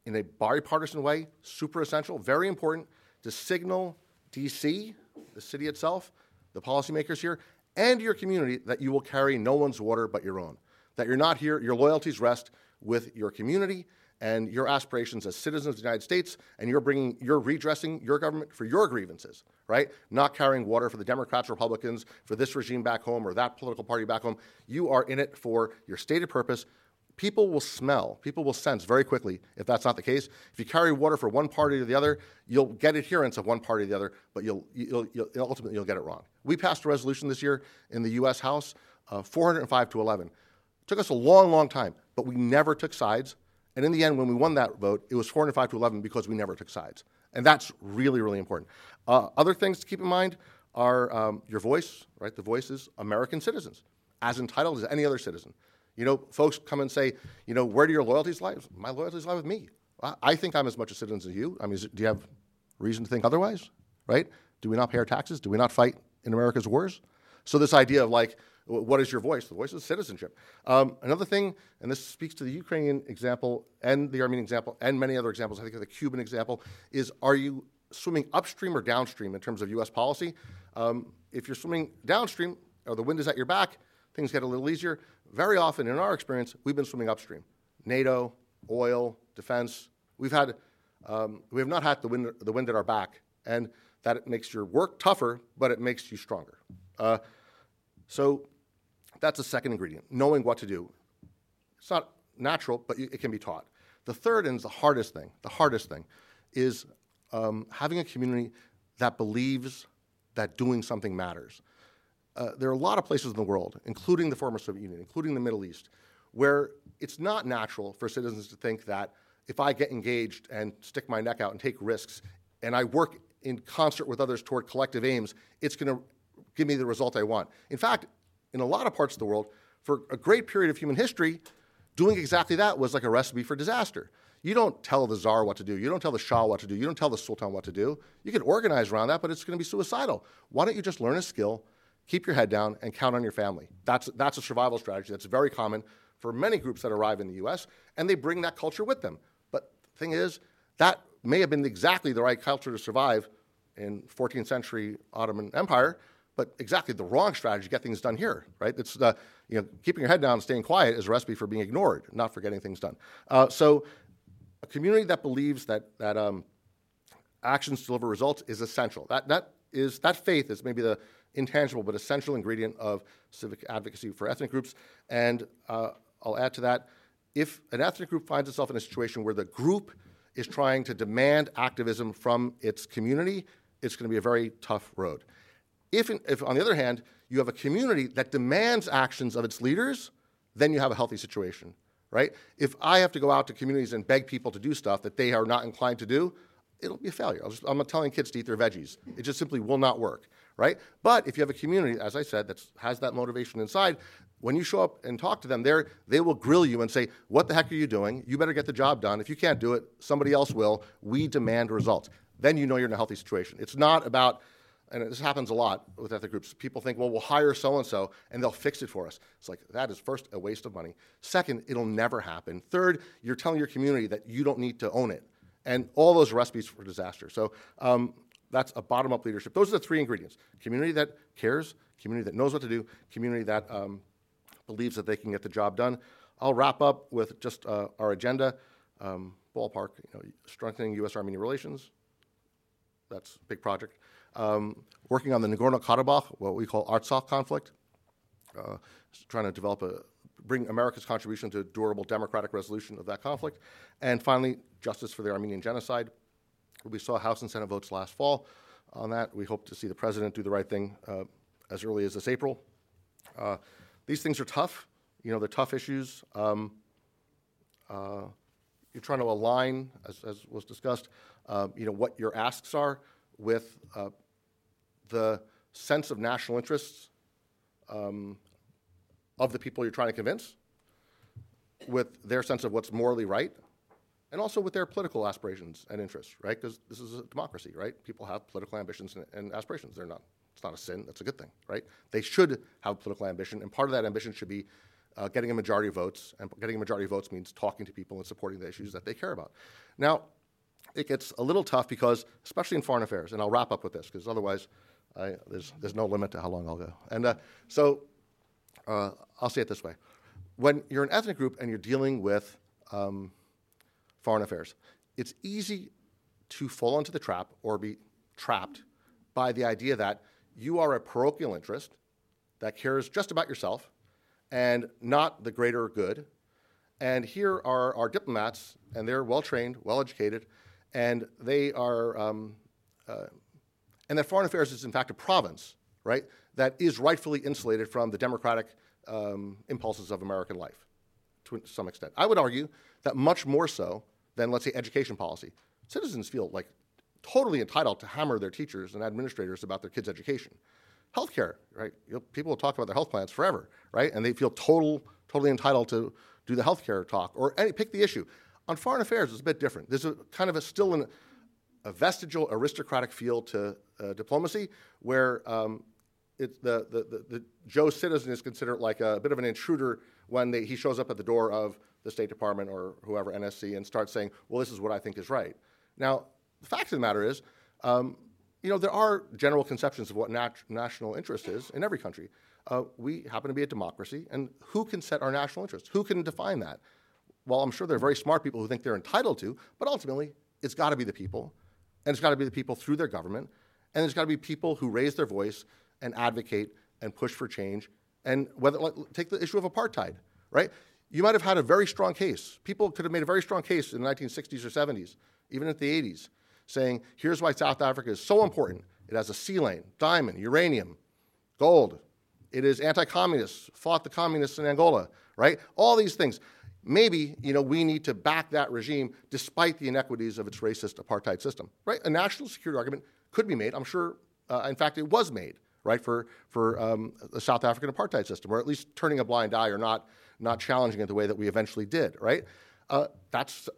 S3: in a bipartisan way, super essential, very important to signal DC, the city itself, the policymakers here, and your community that you will carry no one's water but your own. That you're not here, your loyalties rest with your community and your aspirations as citizens of the United States, and you're bringing, you're redressing your government for your grievances, right? Not carrying water for the Democrats, Republicans, for this regime back home or that political party back home. You are in it for your stated purpose. People will smell, people will sense very quickly if that's not the case. If you carry water for one party or the other, you'll get adherence of one party or the other, but you'll, you'll, you'll ultimately you'll get it wrong. We passed a resolution this year in the U.S. House, uh, 405 to 11. It took us a long, long time, but we never took sides and in the end, when we won that vote, it was 405 to 11 because we never took sides. And that's really, really important. Uh, other things to keep in mind are um, your voice, right? The voice is American citizens, as entitled as any other citizen. You know, folks come and say, you know, where do your loyalties lie? My loyalties lie with me. I, I think I'm as much a citizen as you. I mean, do you have reason to think otherwise, right? Do we not pay our taxes? Do we not fight in America's wars? So this idea of like, what is your voice? The voice is citizenship. Um, another thing, and this speaks to the Ukrainian example and the Armenian example and many other examples, I think of the Cuban example, is are you swimming upstream or downstream in terms of U.S. policy? Um, if you're swimming downstream or the wind is at your back, things get a little easier. Very often, in our experience, we've been swimming upstream. NATO, oil, defense. We've had, um, we have not had the wind, the wind at our back, and that makes your work tougher, but it makes you stronger. Uh, so that's a second ingredient, knowing what to do. It's not natural, but it can be taught. The third and the hardest thing, the hardest thing, is um, having a community that believes that doing something matters. Uh, there are a lot of places in the world, including the former Soviet Union, including the Middle East, where it's not natural for citizens to think that if I get engaged and stick my neck out and take risks, and I work in concert with others toward collective aims, it's going to give me the result I want. In fact, in a lot of parts of the world, for a great period of human history, doing exactly that was like a recipe for disaster. You don't tell the czar what to do. You don't tell the shah what to do. You don't tell the sultan what to do. You can organize around that, but it's going to be suicidal. Why don't you just learn a skill, keep your head down, and count on your family? That's, that's a survival strategy that's very common for many groups that arrive in the U.S., and they bring that culture with them. But the thing is, that may have been exactly the right culture to survive in 14th century Ottoman Empire, but exactly the wrong strategy to get things done here, right? It's the, you know, keeping your head down and staying quiet is a recipe for being ignored, not for getting things done. Uh, so a community that believes that, that um, actions deliver results is essential. That, that, is, that faith is maybe the intangible but essential ingredient of civic advocacy for ethnic groups. And uh, I'll add to that, if an ethnic group finds itself in a situation where the group is trying to demand activism from its community, it's going to be a very tough road. If, if, on the other hand, you have a community that demands actions of its leaders, then you have a healthy situation, right? If I have to go out to communities and beg people to do stuff that they are not inclined to do, it'll be a failure. Just, I'm not telling kids to eat their veggies. It just simply will not work, right? But if you have a community, as I said, that has that motivation inside, when you show up and talk to them, they will grill you and say, What the heck are you doing? You better get the job done. If you can't do it, somebody else will. We demand results. Then you know you're in a healthy situation. It's not about and this happens a lot with ethnic groups. People think, well, we'll hire so and so and they'll fix it for us. It's like, that is first, a waste of money. Second, it'll never happen. Third, you're telling your community that you don't need to own it. And all those recipes for disaster. So um, that's a bottom up leadership. Those are the three ingredients community that cares, community that knows what to do, community that um, believes that they can get the job done. I'll wrap up with just uh, our agenda. Um, ballpark, you know, strengthening U.S. Armenian relations. That's a big project um, working on the Nagorno-Karabakh, what we call Artsakh conflict, uh, trying to develop a bring America's contribution to durable democratic resolution of that conflict, and finally, justice for the Armenian genocide. We saw House and Senate votes last fall on that. We hope to see the president do the right thing uh, as early as this April. Uh, these things are tough. You know, they're tough issues. Um, uh, you're trying to align, as, as was discussed, uh, you know, what your asks are with uh, the sense of national interests um, of the people you're trying to convince, with their sense of what's morally right, and also with their political aspirations and interests, right? Because this is a democracy, right? People have political ambitions and, and, aspirations. They're not, it's not a sin, that's a good thing, right? They should have political ambition, and part of that ambition should be uh, getting a majority of votes, and getting a majority of votes means talking to people and supporting the issues that they care about. Now, it gets a little tough because, especially in foreign affairs, and I'll wrap up with this because otherwise I, there's, there's no limit to how long I'll go. And uh, so uh, I'll say it this way. When you're an ethnic group and you're dealing with um, foreign affairs, it's easy to fall into the trap or be trapped by the idea that you are a parochial interest that cares just about yourself and not the greater good. And here are our diplomats, and they're well trained, well educated, and they are, um, uh, and that foreign affairs is in fact a province, right, that is rightfully insulated from the democratic um, impulses of American life to some extent. I would argue that much more so than, let's say, education policy. Citizens feel like totally entitled to hammer their teachers and administrators about their kids' education. Healthcare, right? You know, people will talk about their health plans forever, right? And they feel total, totally entitled to do the healthcare talk or any, pick the issue. On foreign affairs, it's a bit different. There's a kind of a still an, a vestigial aristocratic feel to uh, diplomacy where um, the, the, the, the, Joe citizen is considered like a, a bit of an intruder when they, he shows up at the door of the State Department or whoever, NSC, and starts saying, well, this is what I think is right. Now, the fact of the matter is, um, you know, there are general conceptions of what nat- national interest is in every country. Uh, we happen to be a democracy, and who can set our national interests? Who can define that? Well, I'm sure there are very smart people who think they're entitled to, but ultimately, it's got to be the people, and it's got to be the people through their government, and there's got to be people who raise their voice and advocate and push for change. And whether like, take the issue of apartheid, right? You might have had a very strong case. People could have made a very strong case in the 1960s or 70s, even in the 80s, saying, here's why South Africa is so important. It has a sea lane, diamond, uranium, gold. It is anti-communist, fought the communists in Angola, right? All these things. Maybe, you know, we need to back that regime despite the inequities of its racist apartheid system, right? A national security argument could be made. I'm sure, uh, in fact, it was made, right, for, for um, the South African apartheid system, or at least turning a blind eye or not, not challenging it the way that we eventually did, right? Uh, that's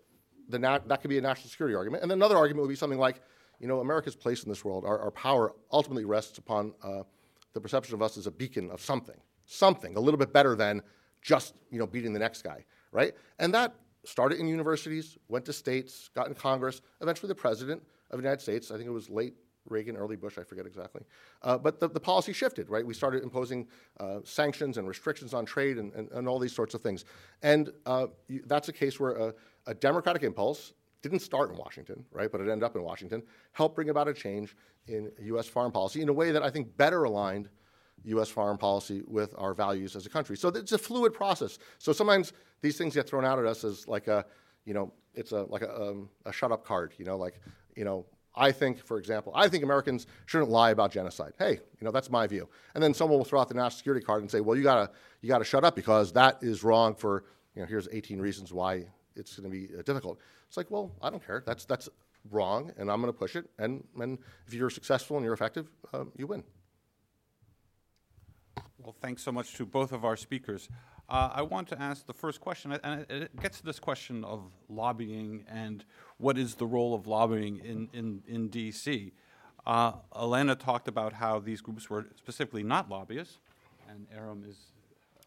S3: the nat- that could be a national security argument. And another argument would be something like, you know, America's place in this world, our, our power ultimately rests upon uh, the perception of us as a beacon of something, something a little bit better than just, you know, beating the next guy, right? And that started in universities, went to states, got in Congress, eventually the president of the United States, I think it was late Reagan, early Bush, I forget exactly. Uh, but the, the, policy shifted, right? We started imposing uh, sanctions and restrictions on trade and, and, and, all these sorts of things. And uh, that's a case where a, a, democratic impulse didn't start in Washington, right? But it ended up in Washington, helped bring about a change in U.S. foreign policy in a way that I think better aligned U.S. foreign policy with our values as a country. So it's a fluid process. So sometimes these things get thrown out at us as like a, you know, it's a like a, um, a shut up card, you know, like, you know, I think, for example, I think Americans shouldn't lie about genocide. Hey, you know, that's my view. And then someone will throw out the national security card and say, well, you gotta, you gotta shut up because that is wrong for, you know, here's 18 reasons why it's going to be uh, difficult. It's like, well, I don't care. That's, that's wrong, and I'm going to push it. And, and if you're successful and you're effective, um, you win.
S1: Well, thanks so much to both of our speakers. Uh, I want to ask the first question, and it gets to this question of lobbying and what is the role of lobbying in, in, in D.C. Uh, Elena talked about how these groups were specifically not lobbyists, and Aram is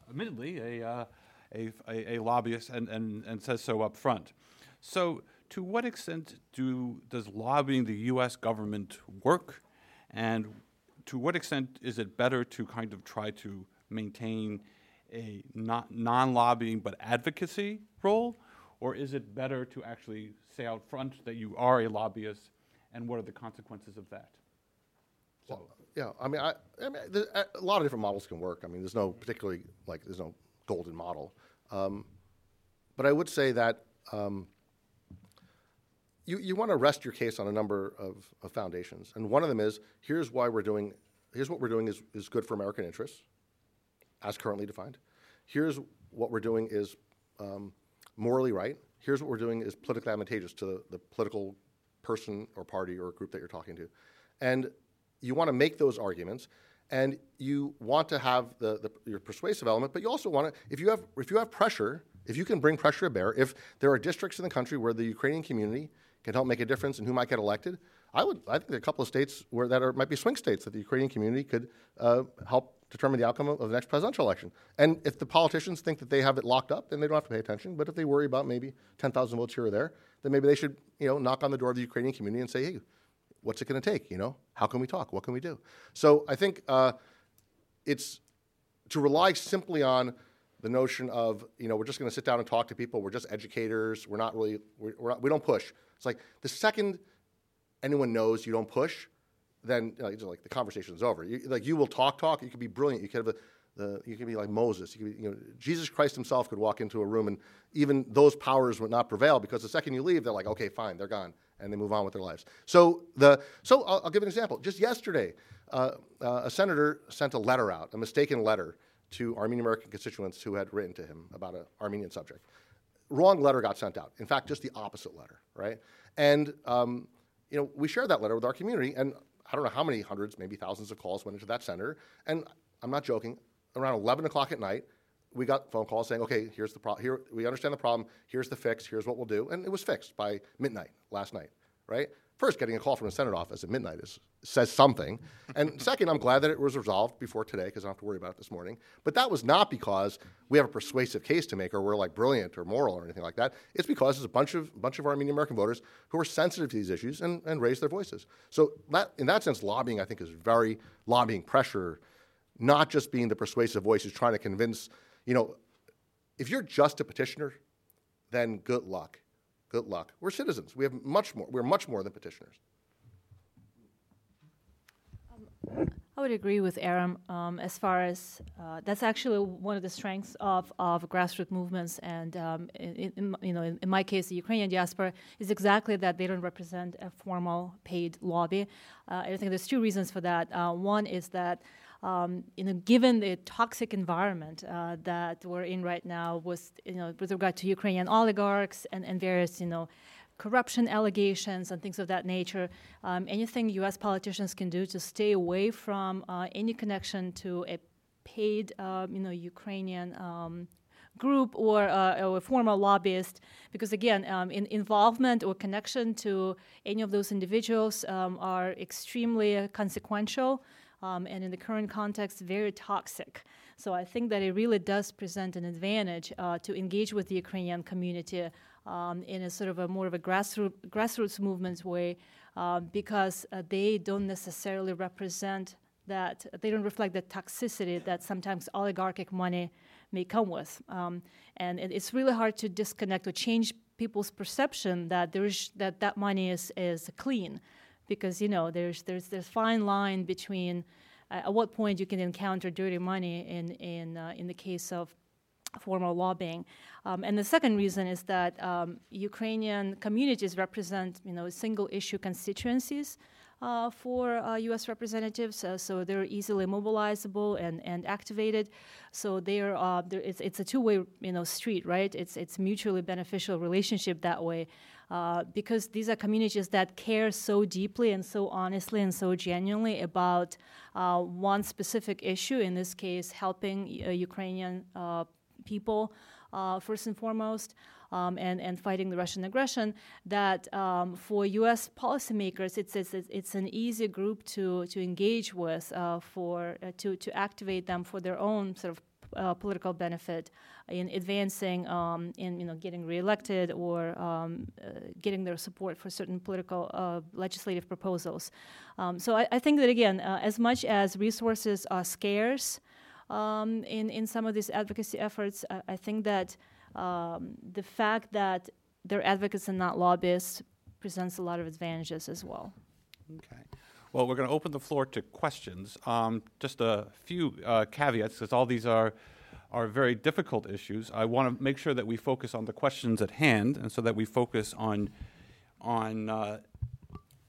S1: admittedly a, uh, a, a, a, lobbyist and, and, and says so up front. So, to what extent do, does lobbying the U.S. government work, and to what extent is it better to kind of try to maintain a non lobbying but advocacy role? Or is it better to actually say out front that you are a lobbyist and what are the consequences of that?
S3: So. Well, yeah, I mean, I, I mean, a lot of different models can work. I mean, there's no particularly, like, there's no golden model. Um, but I would say that um, you, you want to rest your case on a number of, of, foundations. And one of them is here's why we're doing, here's what we're doing is, is good for American interests as currently defined. Here's what we're doing is um, morally right. Here's what we're doing is politically advantageous to the, the political person or party or group that you're talking to. And you want to make those arguments. and you want to have the, the your persuasive element, but you also want to if you have if you have pressure, if you can bring pressure to bear, if there are districts in the country where the Ukrainian community can help make a difference and who might get elected, I would I think there are a couple of states where that are, might be swing states that the Ukrainian community could uh, help determine the outcome of, the next presidential election. And if the politicians think that they have it locked up, then they don't have to pay attention. But if they worry about maybe 10,000 votes here or there, then maybe they should you know knock on the door of the Ukrainian community and say, hey, what's it going to take? You know, how can we talk? What can we do? So I think uh, it's to rely simply on the notion of you know we're just going to sit down and talk to people. We're just educators. We're not really we're, we're not, we don't push. It's like the second anyone knows you don't push, then you know, like the conversation is over. You, like you will talk, talk. You could be brilliant. You could have a, the, you could be like Moses. You, could be, you know, Jesus Christ himself could walk into a room and even those powers would not prevail because the second you leave, they're like, okay, fine, they're gone, and they move on with their lives. So the so I'll, I'll give an example. Just yesterday, uh, uh, a senator sent a letter out, a mistaken letter to Armenian American constituents who had written to him about an Armenian subject. Wrong letter got sent out. In fact, just the opposite letter, right? And um, you know, we shared that letter with our community, and I don't know how many hundreds, maybe thousands of calls went into that center. And I'm not joking. Around 11 o'clock at night, we got phone calls saying, "Okay, here's the problem. Here, we understand the problem. Here's the fix. Here's what we'll do." And it was fixed by midnight last night, right? First, getting a call from the Senate office at midnight is, says something. And second, I'm glad that it was resolved before today because I don't have to worry about it this morning. But that was not because we have a persuasive case to make or we're like brilliant or moral or anything like that. It's because there's a bunch of, bunch of Armenian American voters who are sensitive to these issues and, and raise their voices. So, that, in that sense, lobbying, I think, is very lobbying pressure, not just being the persuasive voice who's trying to convince, you know, if you're just a petitioner, then good luck good luck. We're citizens. We have much more. We're much more than petitioners.
S2: I would agree with Aram um, as far as uh, that's actually one of the strengths of, of grassroots movements. And um, in, in, you know, in, in, my case, the Ukrainian diaspora is exactly that they don't represent a formal paid lobby. Uh, I think there's two reasons for that. Uh, one is that um, you know, given the toxic environment uh, that we're in right now, with you know, with regard to Ukrainian oligarchs and, and various you know, corruption allegations and things of that nature, um, anything U.S. politicians can do to stay away from uh, any connection to a paid, uh, you know, Ukrainian um, group or, uh, or, a former lobbyist, because again, um, in involvement or connection to any of those individuals um, are extremely consequential um, and in the current context, very toxic. So I think that it really does present an advantage uh, to engage with the Ukrainian community um, in a sort of a more of a grassroots, grassroots movement way uh, because uh, they don't necessarily represent that, they don't reflect the toxicity that sometimes oligarchic money may come with. Um, and it, it's really hard to disconnect or change people's perception that there's that that money is, is clean because you know there's there's this fine line between uh, at what point you can encounter dirty money in in uh, in the case of formal lobbying. Um, and the second reason is that um, Ukrainian communities represent you know single issue constituencies. Uh, for uh, U.S. representatives, uh, so they're easily mobilizable and, and activated. So they're, uh, they're it's, it's a two-way you know street, right? It's it's mutually beneficial relationship that way. Uh, because these are communities that care so deeply and so honestly and so genuinely about uh, one specific issue, in this case, helping uh, Ukrainian uh, people uh, first and foremost. Um, and, and fighting the Russian aggression, that um, for U.S. policymakers, it's, it's, it's an easy group to, to engage with, for, to, to activate them for their own sort of uh, political benefit in advancing um, in you know getting reelected or um, uh, getting their support for certain political uh, legislative proposals. Um, so I, I, think that again, uh, as much as resources are scarce um, in in some of these advocacy efforts, I, I think that um, the fact that they're advocates and not lobbyists presents a lot of advantages as well.
S1: Okay. Well, we're going to open the floor to questions. Um, just a few uh, caveats, because all these are are very difficult issues. I want to make sure that we focus on the questions at hand, and so that we focus on on uh,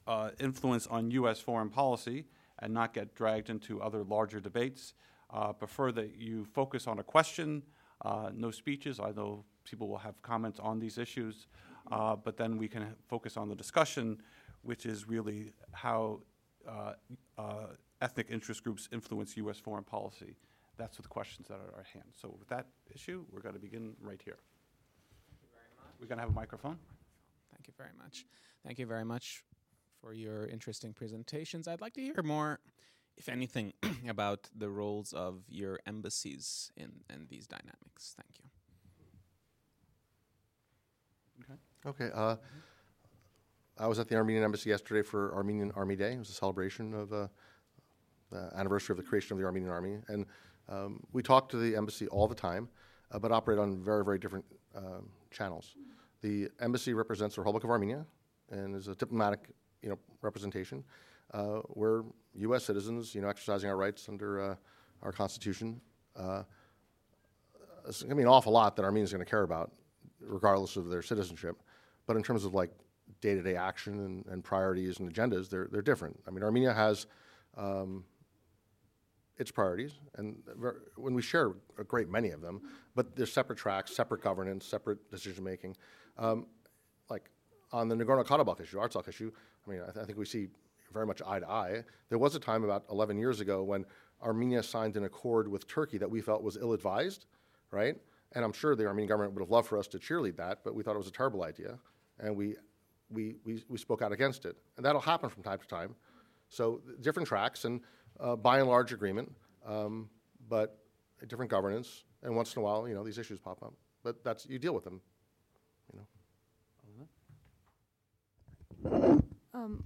S1: uh, influence on U.S. foreign policy and not get dragged into other larger debates. Uh, prefer that you focus on a question, uh, no speeches. I know people will have comments on these issues, uh, but then we can focus on the discussion, which is really how uh, uh, ethnic interest groups influence U.S. foreign policy? That's what the questions that are at hand. So with that issue, we're going to begin right here. We're going to have a microphone.
S4: Thank you very much. Thank you very much for your interesting presentations. I'd like to hear more, if anything, about the roles of your embassies in, in these dynamics. Thank you.
S3: Okay. Uh, I was at the Armenian embassy yesterday for Armenian Army Day. It was a celebration of uh, the anniversary of the creation of the Armenian Army, and um, we talk to the embassy all the time, uh, but operate on very, very different um, channels. The embassy represents the Republic of Armenia and is a diplomatic, you know, representation. Uh, we're U.S. citizens, you know, exercising our rights under uh, our Constitution. Uh, it's going to be an awful lot that Armenians are going to care about, regardless of their citizenship. But in terms of like day-to-day action and, and priorities and agendas, they're they're different. I mean, Armenia has um, its priorities, and when we share a great many of them, but there's separate tracks, separate governance, separate decision making. Um, like on the Nagorno-Karabakh issue, Artsakh issue, I mean, I, th- I think we see very much eye to eye. There was a time about 11 years ago when Armenia signed an accord with Turkey that we felt was ill-advised, right? And I'm sure the Armenian government would have loved for us to cheerlead that, but we thought it was a terrible idea, and we we, we, we spoke out against it. And that'll happen from time to time. So different tracks and uh, by and large agreement, um, but different governance. And once in a while, you know, these issues pop up. But that's you deal with them. You know.
S2: Um,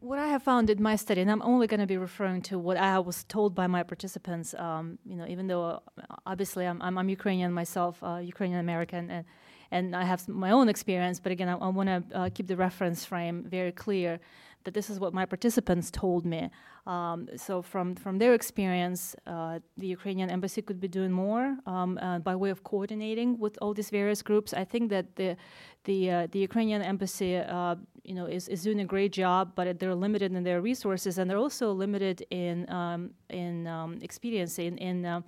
S2: what I have found in my study, and I'm only going to be referring to what I was told by my participants. Um, you know, even though uh, obviously I'm, I'm, I'm Ukrainian myself, uh, Ukrainian American, and and I have my own experience. But again, I, I want to uh, keep the reference frame very clear that this is what my participants told me. Um, so from from their experience, uh, the Ukrainian embassy could be doing more um, uh, by way of coordinating with all these various groups. I think that the the uh, the Ukrainian embassy, uh, you know, is, is doing a great job, but they're limited in their resources, and they're also limited in um, in um, experience in in uh,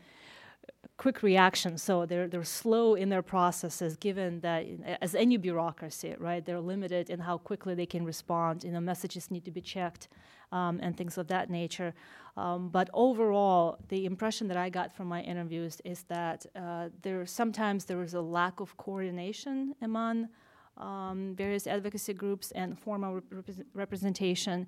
S2: quick reaction. So they're they're slow in their processes, given that as any bureaucracy, right? They're limited in how quickly they can respond. You know, messages need to be checked, um, and things of that nature. Um, but overall, the impression that I got from my interviews is that uh, there sometimes there is a lack of coordination among um, various advocacy groups and formal rep- representation,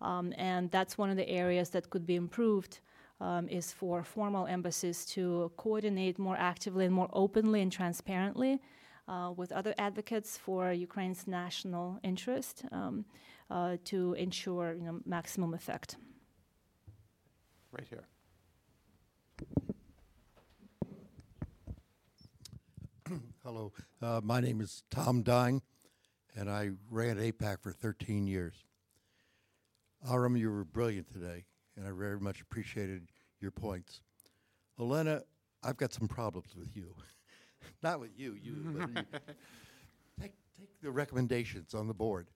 S2: um, and that's one of the areas that could be improved um, is for formal embassies to coordinate more actively and more openly and transparently uh, with other advocates for Ukraine's national interest um, uh, to ensure you know, maximum effect.
S1: Right here.
S5: Hello, uh, my name is Tom Dine, and I ran AIPAC for 13 years. Aram, you were brilliant today and I very much appreciated your points. Elena, I've got some problems with you. Not with you, you, but you. Take, take the recommendations on the board.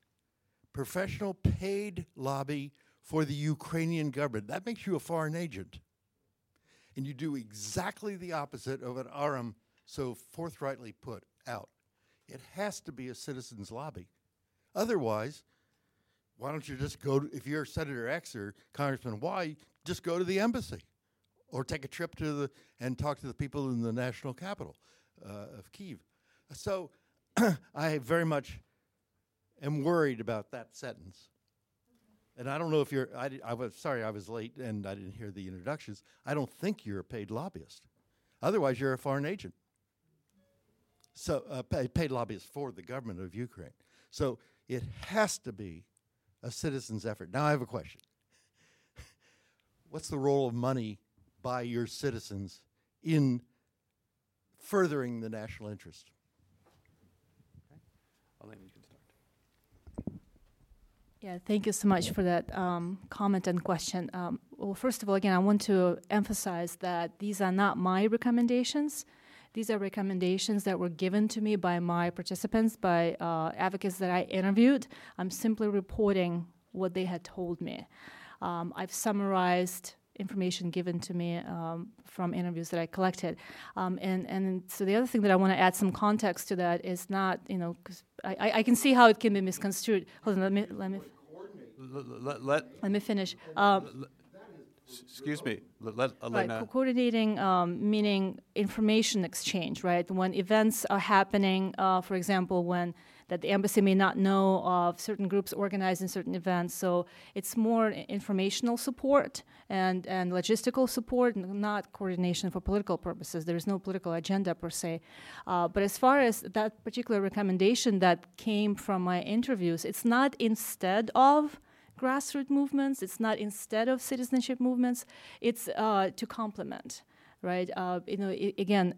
S5: Professional paid lobby for the Ukrainian government. That makes you a foreign agent. And you do exactly the opposite of what Aram so forthrightly put out. It has to be a citizens' lobby. Otherwise, why don't you just go, to, if you're Senator X or Congressman Y, just go to the embassy or take a trip to the, and talk to the people in the national capital uh, of Kiev. So I very much am worried about that sentence. And I don't know if you're, I, I was sorry I was late and I didn't hear the introductions. I don't think you're a paid lobbyist. Otherwise, you're a foreign agent. So, uh, paid lobbyist for the government of Ukraine. So it has to be a citizen's effort. Now I have a question. What's the role of money by your citizens in furthering the national interest?
S1: Elena, you can start.
S2: Yeah, thank you so much for that um, comment and question. Um, well, first of all, again, I want to emphasize that these are not my recommendations. These are recommendations that were given to me by my participants, by uh, advocates that I interviewed. I'm simply reporting what they had told me. Um, I've summarized information given to me um, from interviews that I collected. Um, and, and so the other thing that I want to add some context to that is not, you know, because I, I can see how it can be misconstrued. Hold on, let me, let me,
S1: Let, let,
S2: let me finish. Um,
S1: Excuse me, let-
S2: Right,
S1: Elena.
S2: co- coordinating um, meaning information exchange, right? When events are happening, uh, for example, when that the embassy may not know of certain groups organizing certain events, so it's more informational support and and logistical support, not coordination for political purposes. There is no political agenda per se. Uh, but as far as that particular recommendation that came from my interviews, it's not instead of grassroots movements. It's not instead of citizenship movements. It's uh, to complement, right? Uh, you know, i again,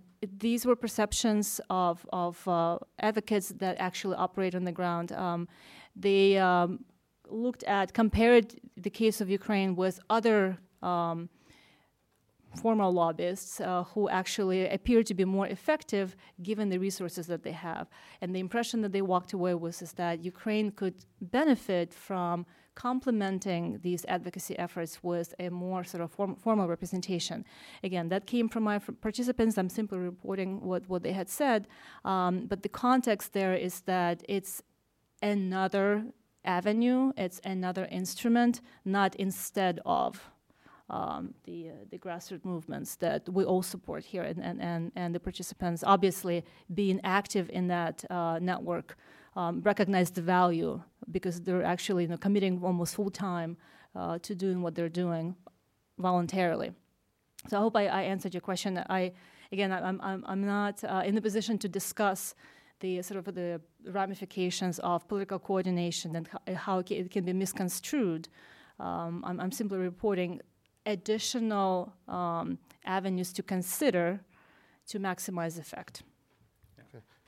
S2: these were perceptions of of uh, advocates that actually operate on the ground. Um, they um, looked at compared the case of Ukraine with other. Um, former lobbyists uh, who actually appear to be more effective given the resources that they have. And the impression that they walked away with is that Ukraine could benefit from complementing these advocacy efforts with a more sort of form, formal representation. Again, that came from my f- participants. I'm simply reporting what, what they had said. Um, but the context there is that it's another avenue, it's another instrument, not instead of um, the, uh, the grassroots movements that we all support here and, and, and, and the participants obviously being active in that uh, network um, recognize the value because they're actually you know, committing almost full time uh, to doing what they're doing voluntarily. So I hope I, I answered your question. I again, I- I'm I'm, I'm not uh, in the position to discuss the sort of the ramifications of political coordination and how it can be misconstrued. Um, I'm, I'm simply reporting additional um, avenues to consider to maximize effect.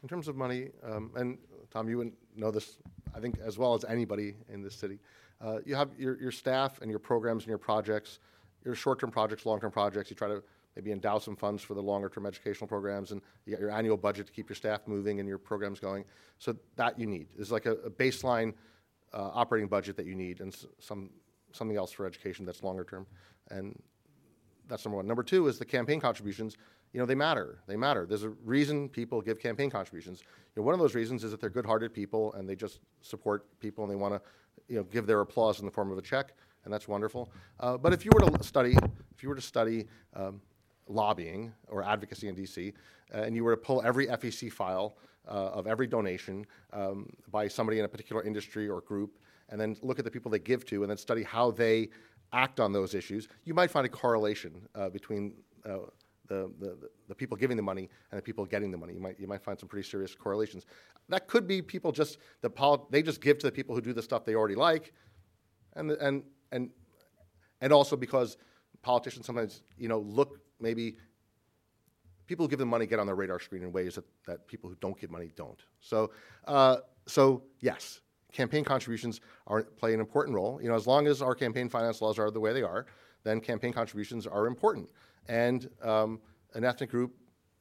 S3: In terms of money, um, and Tom, you wouldn't know this, I think, as well as anybody in this city. Uh, you have your, your staff and your programs and your projects, your short-term projects, long-term projects. You try to maybe endow some funds for the longer-term educational programs, and you got your annual budget to keep your staff moving and your programs going. So that you need is like a, a baseline uh, operating budget that you need, and s- some something else for education that's longer-term. And that's number one. Number two is the campaign contributions. You know, they matter. They matter. There's a reason people give campaign contributions. You know, one of those reasons is that they're good-hearted people and they just support people and they want to, you know, give their applause in the form of a check, and that's wonderful. Uh, but if you were to study, if you were to study um, lobbying or advocacy in D.C., uh, and you were to pull every FEC file uh, of every donation um, by somebody in a particular industry or group, and then look at the people they give to, and then study how they act on those issues, you might find a correlation uh, between uh, the, the, the people giving the money and the people getting the money. You might, you might find some pretty serious correlations. That could be people just, the pol- they just give to the people who do the stuff they already like, and, and, and, and also because politicians sometimes, you know, look maybe people who give them money get on their radar screen in ways that, that people who don't give money don't. So, uh, so yes, campaign contributions are, play an important role. You know, as long as our campaign finance laws are the way they are, then campaign contributions are important. And um, an ethnic group,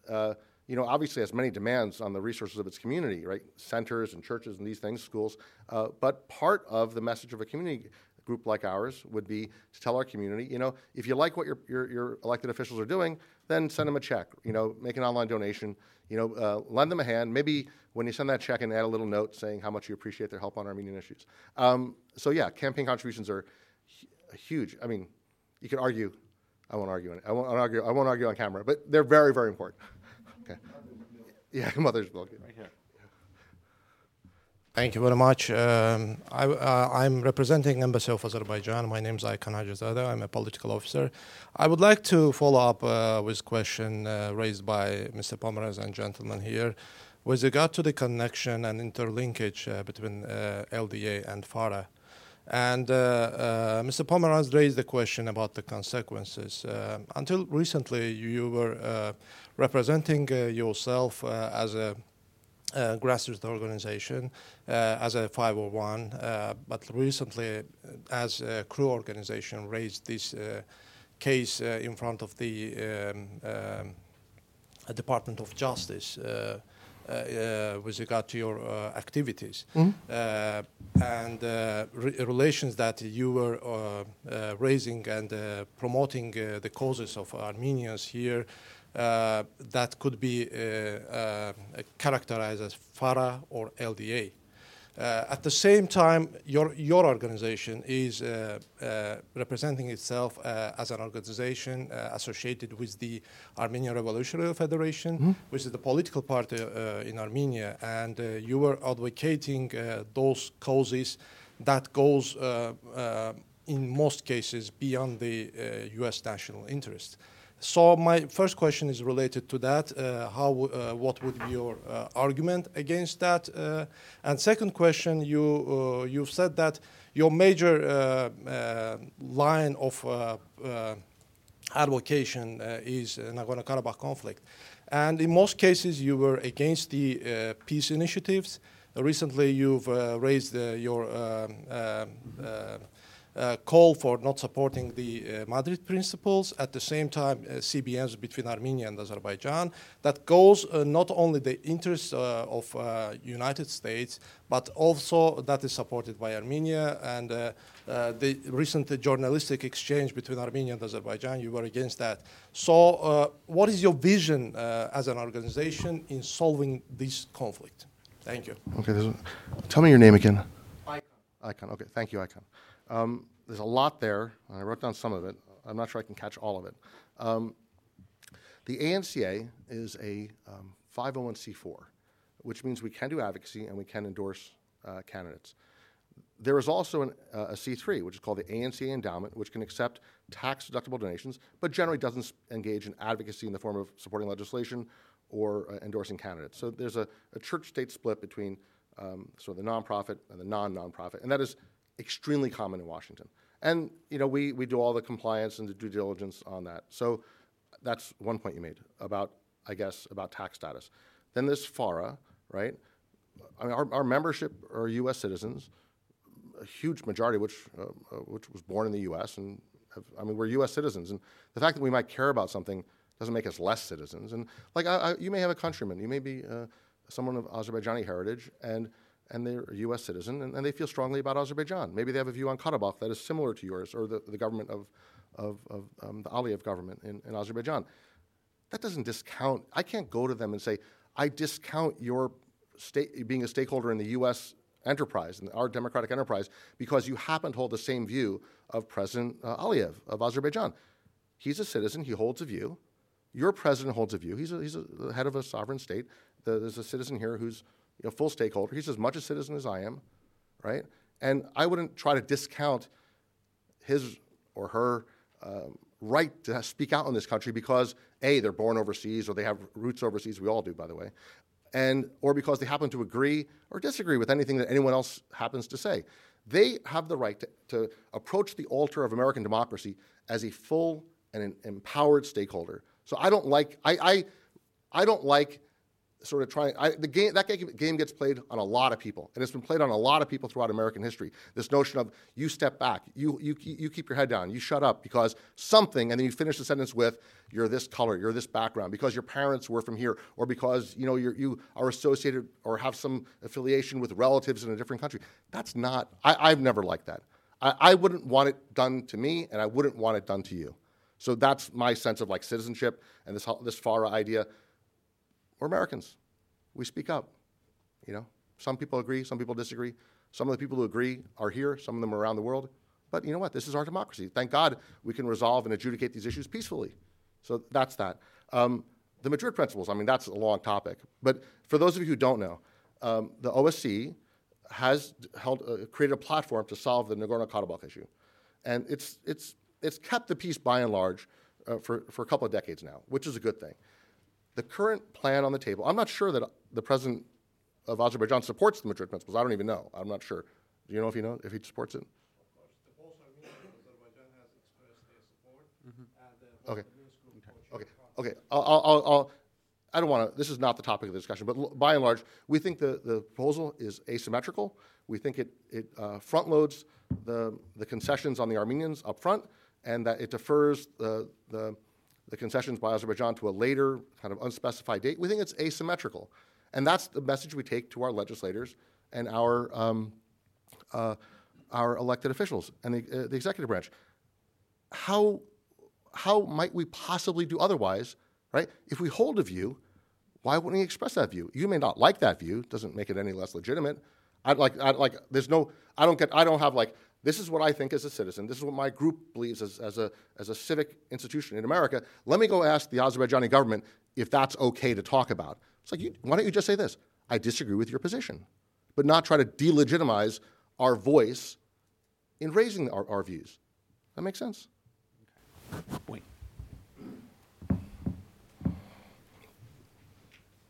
S3: uh, you know, obviously has many demands on the resources of its community, right? Centers and churches and these things, schools. Uh, but part of the message of a community group like ours would be to tell our community, you know, if you like what your, your, your elected officials are doing, then send them a check. You know, make an online donation. You know, uh, lend them a hand. Maybe when you send that check and add a little note saying how much you appreciate their help on Armenian issues. Um, so yeah, campaign contributions are hu- huge. I mean, you could argue. I won't argue. On, I won't argue. I won't argue on camera, but they're very, very important. Okay. Yeah, Mother's Milk.
S1: Right here.
S6: Thank you very much. Um, I, uh, I'm representing Embassy of Azerbaijan. My name is Aykan Hajizadeh. I'm a political officer. I would like to follow up uh, with question uh, raised by Mr. Pomeranz and gentlemen here with regard to the connection and interlinkage uh, between uh, LDA and FARA. And uh, uh, Mr. Pomeranz raised the question about the consequences. Uh, until recently, you were representing yourself as a uh, grassroots organization uh, as a 501, uh, but recently, as a crew organization, raised this case in front of the um, um, Department of Justice. Uh, with regard to your uh, activities uh, and uh, re- relations that you were uh, uh, raising and uh, promoting uh, the causes of Armenians here uh, that could be uh, uh, characterized as FARA or LDA. Uh, at the same time, your, your organization is uh, uh, representing itself uh, as an organization uh, associated with the Armenian Revolutionary Federation,
S3: Mm-hmm.
S6: which is the political party uh, in Armenia, and uh, you were advocating uh, those causes that goes uh, uh, in most cases beyond the uh, U.S. national interest. So my first question is related to that. Uh, how, uh, what would be your uh, argument against that? Uh, and second question, you uh, you've said that your major uh, line of advocation is Nagorno-Karabakh conflict, and in most cases you were against the peace initiatives. recently, you've raised your um, call for not supporting the uh, Madrid principles. At the same time, uh, CBMs between Armenia and Azerbaijan that goes uh, not only the interests uh, of uh, United States, but also that is supported by Armenia and uh, uh, the recent journalistic exchange between Armenia and Azerbaijan. You were against that. So, uh, what is your vision uh, as an organization in solving this conflict? Thank you.
S3: Okay, a, tell me your name again. Icon. Icon. Okay, thank you, Icon. Um, there's a lot there. and I wrote down some of it. I'm not sure I can catch all of it. Um, the ANCA is a um, 501c4, which means we can do advocacy and we can endorse uh, candidates. There is also an, uh, a C3, which is called the ANCA Endowment, which can accept tax deductible donations, but generally doesn't engage in advocacy in the form of supporting legislation or uh, endorsing candidates. So there's a, a church state split between um, sort of the nonprofit and the non nonprofit, and that is extremely common in Washington. And you know, we, we do all the compliance and the due diligence on that. So that's one point you made about, I guess, about tax status. Then this FARA, right? I mean, our, our membership are U.S. citizens, a huge majority which, uh, which was born in the U.S. and have, I mean, we're U.S. citizens, and the fact that we might care about something doesn't make us less citizens. And like, I, I, you may have a countryman, you may be uh, someone of Azerbaijani heritage, and and they're a U.S. citizen, and, and they feel strongly about Azerbaijan. Maybe they have a view on Karabakh that is similar to yours, or the, the government of of, of um, the Aliyev government in, in Azerbaijan. That doesn't discount. I can't go to them and say, I discount your state, being a stakeholder in the U.S. enterprise, in our democratic enterprise, because you happen to hold the same view of President uh, Aliyev of Azerbaijan. He's a citizen, he holds a view. Your president holds a view. He's, a, he's a, the head of a sovereign state. The, there's a citizen here who's a full stakeholder. He's as much a citizen as I am, right? And I wouldn't try to discount his or her um, right to speak out in this country because a they're born overseas or they have roots overseas. We all do, by the way, and or because they happen to agree or disagree with anything that anyone else happens to say. They have the right to, to approach the altar of American democracy as a full and an empowered stakeholder. So I don't like I I, I don't like sort of trying. I, the game that game, gets played on a lot of people, and it's been played on a lot of people throughout American history. This notion of you step back, you you you keep your head down, you shut up because something, and then you finish the sentence with you're this color, you're this background, because your parents were from here, or because you know you're, you are associated or have some affiliation with relatives in a different country. That's not. I, I've never liked that. I, I wouldn't want it done to me, and I wouldn't want it done to you. So that's my sense of like citizenship and this this FARA idea. We're Americans. We speak up. You know, some people agree, some people disagree. Some of the people who agree are here, some of them are around the world. But you know what? This is our democracy. Thank God we can resolve and adjudicate these issues peacefully. So that's that. Um, the Madrid principles, I mean, that's a long topic. But for those of you who don't know, um, the OSCE has held, uh, created a platform to solve the Nagorno Karabakh issue. And it's, it's, it's kept the peace by and large uh, for, for a couple of decades now, which is a good thing. The current plan on the table, I'm not sure that the president of Azerbaijan supports the Madrid principles. I don't even know. I'm not sure. Do you know if you know if he supports it? Okay. Okay. Okay. I'll, I'll, I'll, I don't want to, this is not the topic of the discussion, but l- by and large, we think the, the proposal is asymmetrical. We think it, it uh, front loads the, the concessions on the Armenians up front, and that it defers the, the, the concessions by Azerbaijan to a later, kind of unspecified date. We think it's asymmetrical. And that's the message we take to our legislators and our, um, uh, our elected officials and the, uh, the executive branch. How, how might we possibly do otherwise, right? If we hold a view, why wouldn't we express that view? You may not like that view, doesn't make it any less legitimate. I'd like, I'd like, there's no, I don't get, I don't have like, this is what I think as a citizen. This is what my group believes as, as, a, as a civic institution in America. Let me go ask the Azerbaijani government if that's okay to talk about. It's like, you, why don't you just say this? I disagree with your position, but not try to delegitimize our voice in raising our, our views. That makes sense?
S1: Wayne.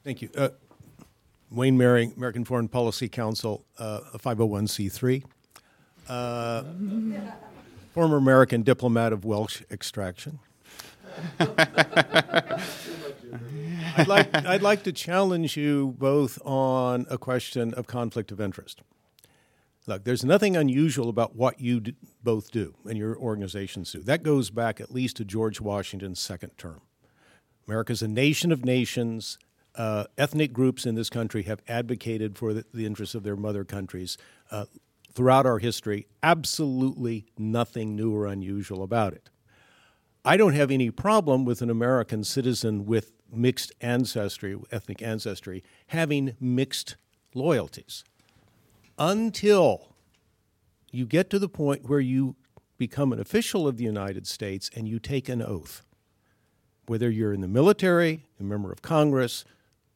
S7: Thank you. Uh, Wayne Merry, American Foreign Policy Council, uh, a 501c3. Uh, former American diplomat of Welsh extraction. I'd, like, I'd like to challenge you both on a question of conflict of interest. Look, there's nothing unusual about what you both do and your organizations do. That goes back at least to George Washington's second term. America's a nation of nations. Uh, ethnic groups in this country have advocated for the, the interests of their mother countries uh, throughout our history. Absolutely nothing new or unusual about it. I don't have any problem with an American citizen with mixed ancestry, ethnic ancestry, having mixed loyalties until you get to the point where you become an official of the United States and you take an oath. Whether you're in the military, a member of Congress,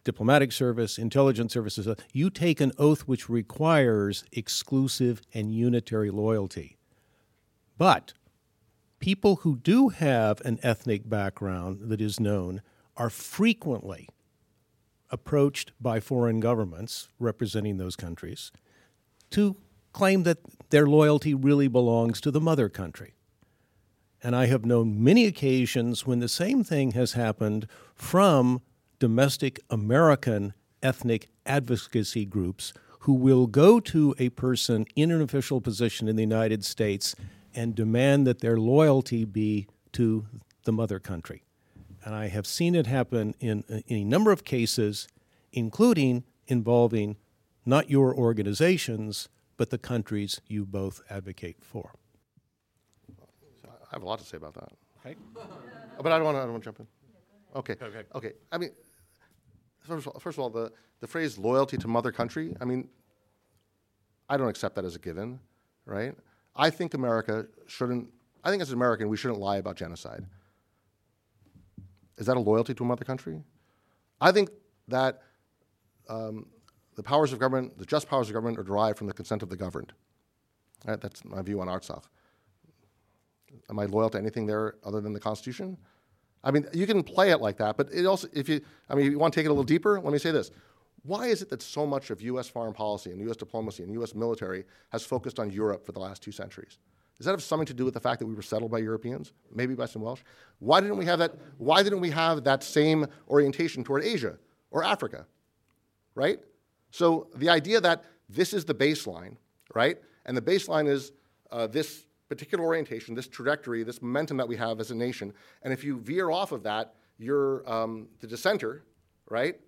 S7: diplomatic service, intelligence services, uh, you take an oath which requires exclusive and unitary loyalty. But people who do have an ethnic background that is known are frequently approached by foreign governments representing those countries to claim that their loyalty really belongs to the mother country. And I have known many occasions when the same thing has happened from domestic American ethnic advocacy groups who will go to a person in an official position in the United States and demand that their loyalty be to the mother country. And I have seen it happen in, uh, in a number of cases, including involving not your organizations, but the countries you both advocate for.
S3: I have a lot to say about that.
S1: Okay.
S3: But I don't want to, I don't want to jump in. Okay.
S1: Okay.
S3: Okay. I mean, first of all, first of all the, the phrase loyalty to mother country, I mean, I don't accept that as a given, right? I think America shouldn't, I think as an American, we shouldn't lie about genocide. Is that a loyalty to a mother country? I think that um, the powers of government, the just powers of government, are derived from the consent of the governed. Right? That's my view on Artsakh. Am I loyal to anything there other than the Constitution? I mean, you can play it like that, but it also, if you, I mean, if you want to take it a little deeper, let me say this. Why is it that so much of U.S. foreign policy and U.S. diplomacy and U.S. military has focused on Europe for the last two centuries? Does that have something to do with the fact that we were settled by Europeans, maybe by some Welsh? Why didn't we have that? Why didn't we have that same orientation toward Asia or Africa? Right? So the idea that this is the baseline, right? And the baseline is uh, this particular orientation, this trajectory, this momentum that we have as a nation. And if you veer off of that, you're um, the dissenter, right?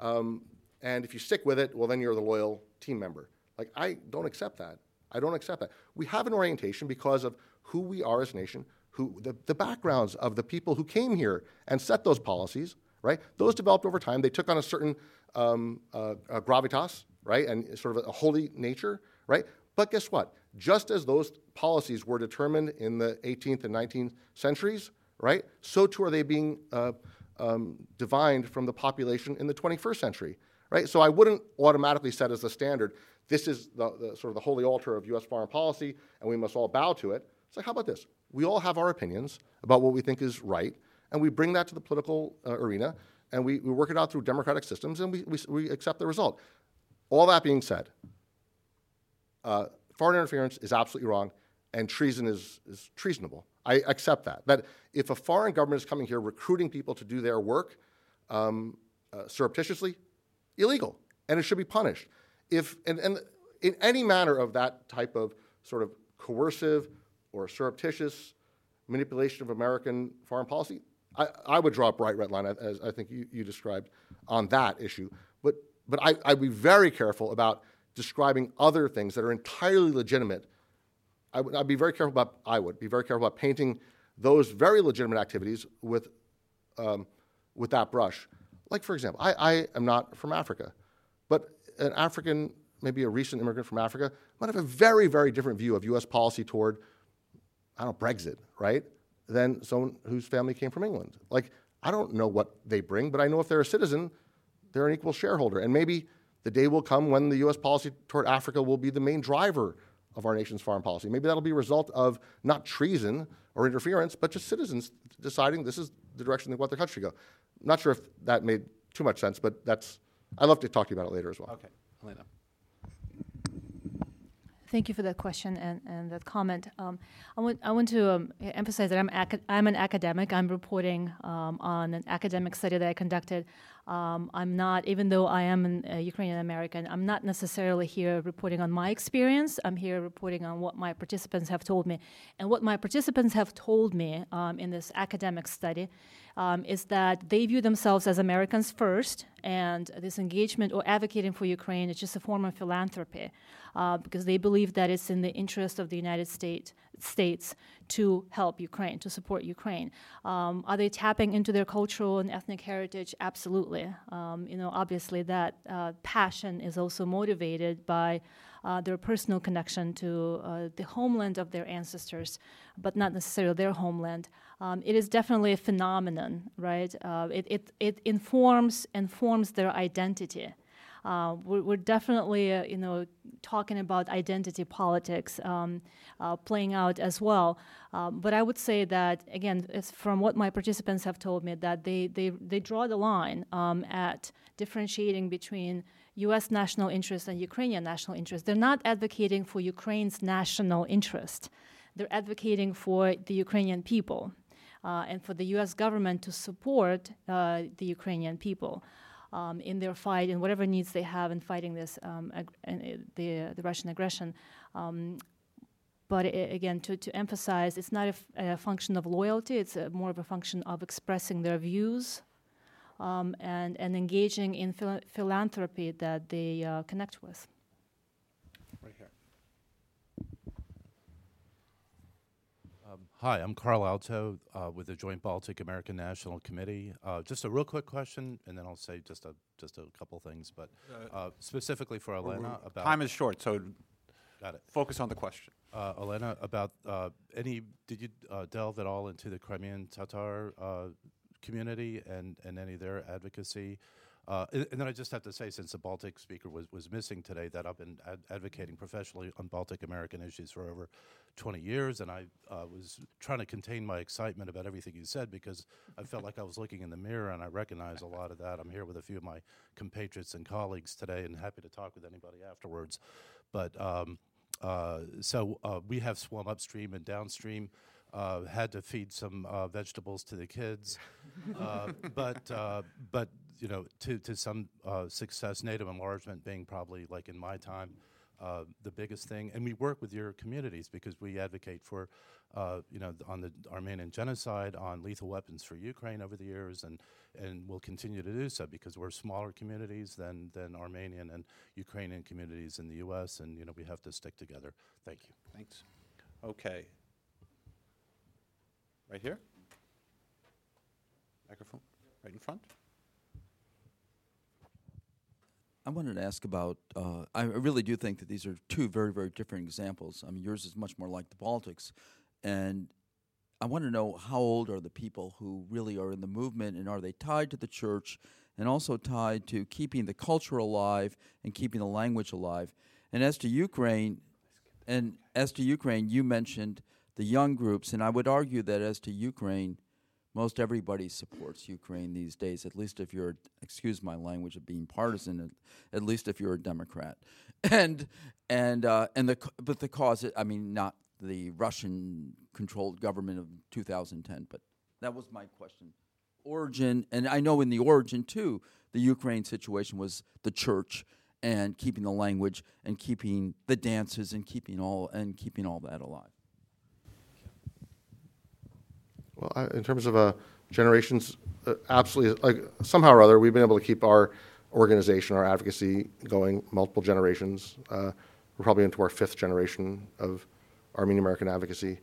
S3: Um, and if you stick with it, well, then you're the loyal team member. Like, I don't accept that. I don't accept that. We have an orientation because of who we are as a nation, who the, the backgrounds of the people who came here and set those policies, right? Those developed over time. They took on a certain um, uh, uh, gravitas, right, and sort of a holy nature, right? But guess what? Just as those policies were determined in the 18th and 19th centuries, right, so too are they being uh, um, divined from the population in the 21st century, right? So I wouldn't automatically set as the standard, this is the, the, sort of the holy altar of U.S. foreign policy, and we must all bow to it. It's like, how about this? We all have our opinions about what we think is right, and we bring that to the political uh, arena, and we, we work it out through democratic systems, and we, we, we accept the result. All that being said, uh, foreign interference is absolutely wrong, and treason is, is treasonable. I accept that. That if a foreign government is coming here recruiting people to do their work um, uh, surreptitiously, illegal, and it should be punished. If and, and in any manner of that type of sort of coercive or surreptitious manipulation of American foreign policy, I, I would draw a bright red line, as I think you, you described, on that issue. But but I, I'd be very careful about describing other things that are entirely legitimate. I would, I'd be very careful about, I would be very careful about painting those very legitimate activities with, um, with that brush. Like, for example, I, I am not from Africa, but an African maybe a recent immigrant from Africa, might have a very, very different view of U.S. policy toward, I don't know, Brexit, right, than someone whose family came from England. Like, I don't know what they bring, but I know if they're a citizen, they're an equal shareholder. And maybe the day will come when the U.S. policy toward Africa will be the main driver of our nation's foreign policy. Maybe that'll be a result of not treason or interference, but just citizens deciding this is the direction they want their country to go. I'm not sure if that made too much sense, but that's, I'd love to talk to you about it later as well.
S1: Okay, Elena.
S2: Thank you for that question and, and that comment. Um, I, want, I want to um, emphasize that I'm, aca- I'm an academic. I'm reporting um, on an academic study that I conducted. Um, I'm not, even though I am an uh, Ukrainian American, I'm not necessarily here reporting on my experience. I'm here reporting on what my participants have told me. And what my participants have told me um, in this academic study um, is that they view themselves as Americans first, and this engagement or advocating for Ukraine is just a form of philanthropy uh, because they believe that it's in the interest of the United States, States to help Ukraine, to support Ukraine. Um, are they tapping into their cultural and ethnic heritage? Absolutely. Um, you know, obviously that uh, passion is also motivated by uh, their personal connection to uh, the homeland of their ancestors, but not necessarily their homeland. Um, it is definitely a phenomenon, right? Uh, it, it, it informs informs their identity. Uh, we're, we're, definitely, uh, you know, talking about identity politics um, uh, playing out as well. Um, but I would say that again, from what my participants have told me, that they they, they draw the line um, at differentiating between U.S. national interest and Ukrainian national interest. They're not advocating for Ukraine's national interest. They're advocating for the Ukrainian people uh, and for the U.S. government to support uh, the Ukrainian people um, in their fight and whatever needs they have in fighting this um, ag- uh, the the Russian aggression. Um, but it, again, to, to emphasize, it's not a, f- a function of loyalty, it's more of a function of expressing their views um, and, and engaging in phil- philanthropy that they uh, connect with.
S1: Right here.
S8: Um, hi, I'm Karl Altau uh, with the Joint Baltic American National Committee. Uh, just a real quick question, and then I'll say just a just a couple things, but uh, specifically for Elena about
S1: Time is short, so
S8: got it.
S1: focus on the question.
S8: Uh, Elena, about uh, any did you uh, delve at all into the Crimean Tatar uh, community and, and any of their advocacy? Uh, and, then I just have to say, since the Baltic speaker was, was missing today, that I've been ad- advocating professionally on Baltic American issues for over 20 years, and I uh, was trying to contain my excitement about everything you said because I felt like I was looking in the mirror and I recognize a lot of that. I'm here with a few of my compatriots and colleagues today, and happy to talk with anybody afterwards. But um, uh, so uh, we have swum upstream and downstream. Uh, had to feed some uh, vegetables to the kids, uh, but uh, but you know to to some uh, success, NATO enlargement being probably like in my time uh, the biggest thing. And we work with your communities because we advocate for uh, you know on the Armenian genocide, on lethal weapons for Ukraine over the years, and and will continue to do so because we're smaller communities than than Armenian and Ukrainian communities in the U.S. And you know we have to stick together. Thank you.
S1: Thanks. Okay. Right here? Microphone, right in front?
S9: I wanted to ask about. Uh, I really do think that these are two very, very different examples. I mean, yours is much more like the Baltics, and I want to know how old are the people who really are in the movement, and are they tied to the church, and also tied to keeping the culture alive and keeping the language alive. And as to Ukraine, and as to Ukraine, you mentioned the young groups, and I would argue that as to Ukraine, most everybody supports Ukraine these days. At least if you're, excuse my language of being partisan, at, least if you're a Democrat, and and uh, and the but the cause, I mean, not the Russian-controlled government of 2010, but that was my question. Origin, and I know in the origin too, the Ukraine situation was the church and keeping the language and keeping the dances and keeping all and keeping all that alive.
S3: Well, I, in terms of uh, generations, uh, absolutely. Like somehow or other, we've been able to keep our organization, our advocacy going multiple generations. Uh, we're probably into our fifth generation of Armenian American advocacy.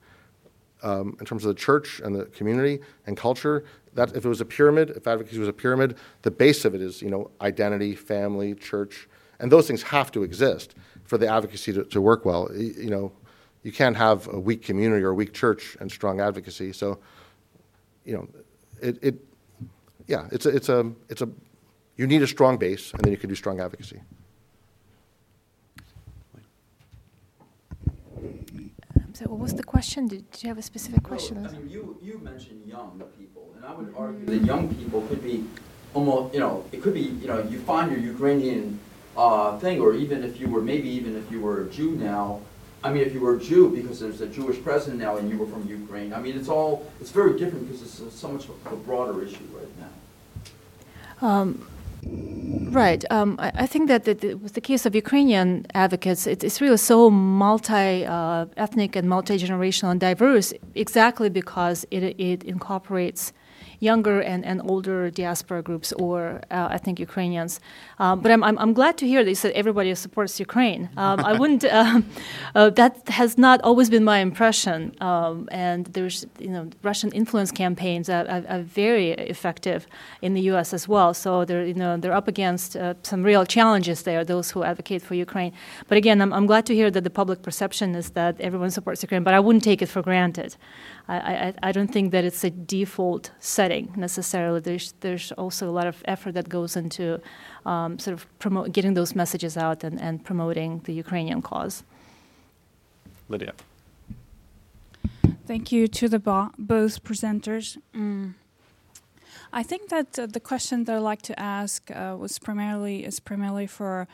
S3: Um, in terms of the church and the community and culture, that if it was a pyramid, if advocacy was a pyramid, the base of it is you know identity, family, church, And those things have to exist for the advocacy to, to work well. Y- You know, you can't have a weak community or a weak church and strong advocacy. So, you know, it, it yeah, it's a, it's a, it's a, you need a strong base, and then you can do strong advocacy.
S2: So, what was the question? Did, did you have a specific question?
S9: I mean, you, you mentioned young people, and I would argue that young people could be almost, you know, it could be, you know, you find your Ukrainian uh, thing, or even if you were, maybe even if you were a Jew now, I mean, if you were a Jew because there's a Jewish president now and you were from Ukraine, I mean, it's all, it's very different because it's so much of a broader issue right now.
S2: Um, right. Um, I, I think that the, the, with the case of Ukrainian advocates, it, it's really so multi uh, ethnic and multi generational and diverse exactly because it, it incorporates younger and, and older diaspora groups or uh, ethnic Ukrainians. Um, but I'm, I'm, I'm glad to hear that you said everybody supports Ukraine. Um, I wouldn't, um, uh, that has not always been my impression. Um, and there's, you know, Russian influence campaigns are, are, are very effective in the U.S. as well. So they're, you know, they're up against uh, some real challenges there, those who advocate for Ukraine. But again, I'm, I'm glad to hear that the public perception is that everyone supports Ukraine, but I wouldn't take it for granted. I, I, I don't think that it's a default setting necessarily. There's, there's also a lot of effort that goes into um, sort of promote, getting those messages out and, and promoting the Ukrainian cause.
S1: Lydia.
S10: Thank you to the bo- both presenters. Mm. I think that uh, the question that I'd like to ask uh, was primarily is primarily for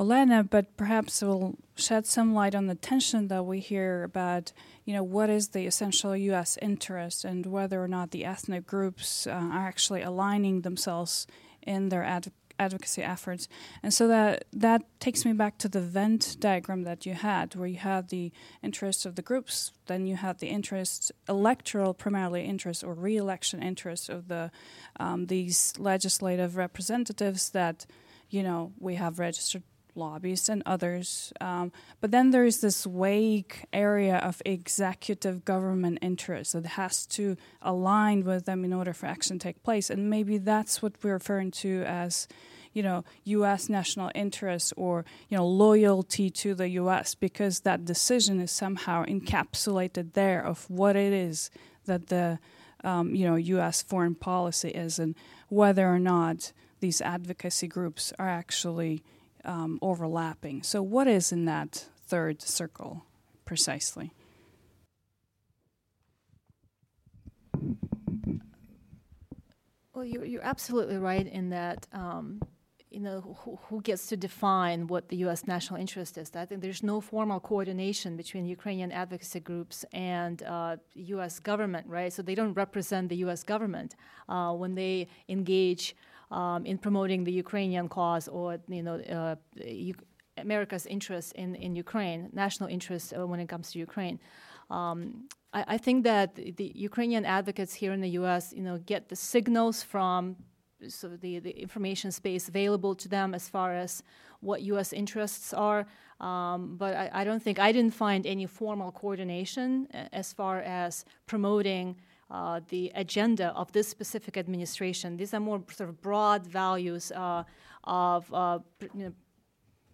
S10: Olena, but perhaps will shed some light on the tension that we hear about, you know, what is the essential U.S. interest and whether or not the ethnic groups uh, are actually aligning themselves in their ad- advocacy efforts. And so that that takes me back to the Venn diagram that you had, where you had the interests of the groups, then you had the interests, electoral primarily interests or re-election interests of the um, these legislative representatives that, you know, we have registered lobbyists and others. Um, but then there is this vague area of executive government interest that has to align with them in order for action to take place. And maybe that's what we're referring to as, you know, U.S. national interest or, you know, loyalty to the U.S. because that decision is somehow encapsulated there of what it is that the, um, you know, U.S. foreign policy is and whether or not these advocacy groups are actually um, overlapping. So, what is in that third circle precisely?
S2: Well, you're, you're absolutely right in that, um, you know, who, who gets to define what the U.S. national interest is. I think there's no formal coordination between Ukrainian advocacy groups and uh, U.S. government, right? So they don't represent the U.S. government uh, when they engage um, in promoting the Ukrainian cause or, you know, uh, America's interest in, in Ukraine, national interest uh, when it comes to Ukraine. Um, I, I, think that the Ukrainian advocates here in the U.S., you know, get the signals from so the, the information space available to them as far as what U.S. interests are. Um, but I, I, don't think I didn't find any formal coordination as far as promoting uh, the agenda of this specific administration. These are more sort of broad values uh, of uh, you know,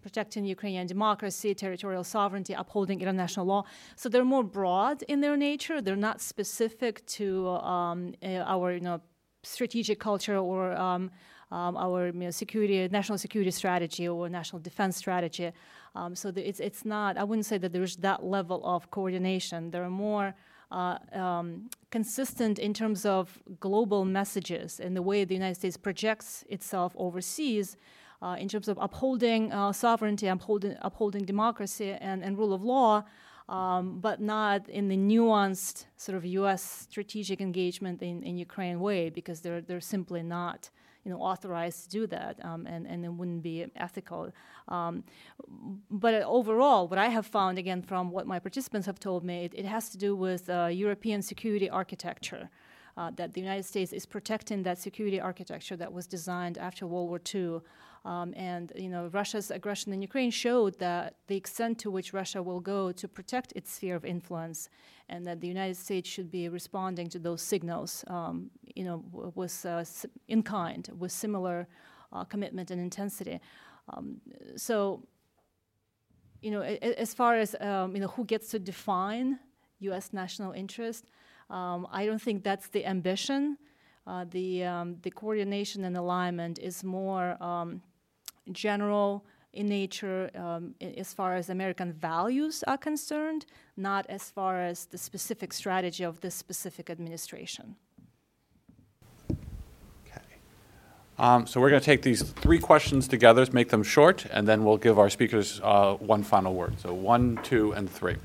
S2: protecting Ukrainian democracy, territorial sovereignty, upholding international law. So they're more broad in their nature. They're not specific to um, our you know, strategic culture or um, um, our you know, security, national security strategy or national defense strategy. Um, so it's it's not. I wouldn't say that there's that level of coordination. There are more. Uh, um, consistent in terms of global messages and the way the United States projects itself overseas, uh, in terms of upholding uh, sovereignty, upholding, upholding democracy and, and rule of law, um, but not in the nuanced sort of U.S. strategic engagement in, in Ukraine way, because they're, they're simply not you know, authorized to do that, um, and, and it wouldn't be ethical. Um, but overall, what I have found, again, from what my participants have told me, it, it has to do with uh, European security architecture. Uh, that the United States is protecting that security architecture that was designed after World War II. Um, and you know, Russia's aggression in Ukraine showed that the extent to which Russia will go to protect its sphere of influence, and that the United States should be responding to those signals, um, you know, with uh, in kind, with similar uh, commitment and intensity. Um, so, you know, a- a- as far as um, you know, who gets to define U.S. national interest, um, I don't think that's the ambition. Uh, the um, the coordination and alignment is more um, general in nature um, as far as American values are concerned, not as far as the specific strategy of this specific administration.
S1: Okay. Um, so we're going to take these three questions together, make them short, and then we'll give our speakers uh, one final word. So one, two, and three.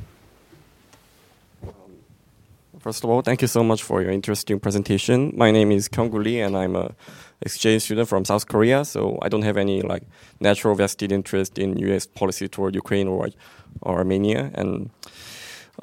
S11: First of all, thank you so much for your interesting presentation. My name is Kyung Lee, and I'm a exchange student from South Korea. So I don't have any like natural vested interest in U.S. policy toward Ukraine or, or Armenia. And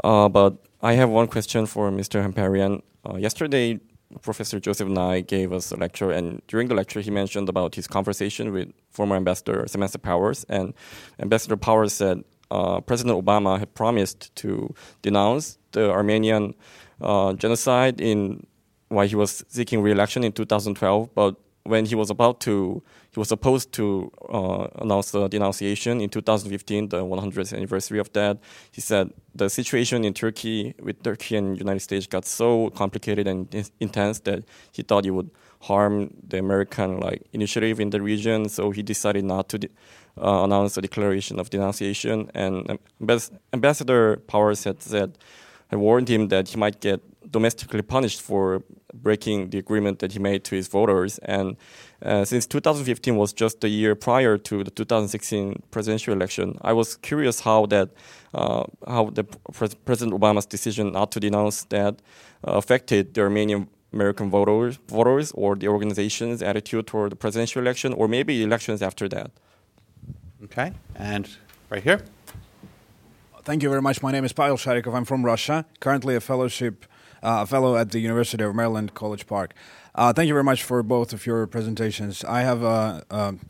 S11: uh, but I have one question for Mr. Hamparian. Uh, yesterday, Professor Joseph Nye gave us a lecture, and during the lecture, he mentioned about his conversation with former Ambassador Samantha Powers, and Ambassador Powers said uh, President Obama had promised to denounce the Armenian uh, genocide in while he was seeking re-election in 2012, but when he was about to, he was supposed to uh, announce the denunciation in 2015, the 100th anniversary of that. He said the situation in Turkey with Turkey and United States got so complicated and in- intense that he thought it would harm the American like initiative in the region. So he decided not to de- uh, announce a declaration of denunciation. And um, Ambas- Ambassador Powers had said had warned him that he might get domestically punished for breaking the agreement that he made to his voters. And uh, since 2015 was just a year prior to the 2016 presidential election, I was curious how that, uh, how the pres- President Obama's decision not to denounce that uh, affected the Armenian American voters, voters or the organization's attitude toward the presidential election, or maybe elections after that.
S1: Okay. And right here.
S12: Thank you very much. My name is Pavel Sharikov. I'm from Russia, currently a fellowship, uh, a fellow at the University of Maryland, College Park. Uh, thank you very much for both of your presentations. I have a, um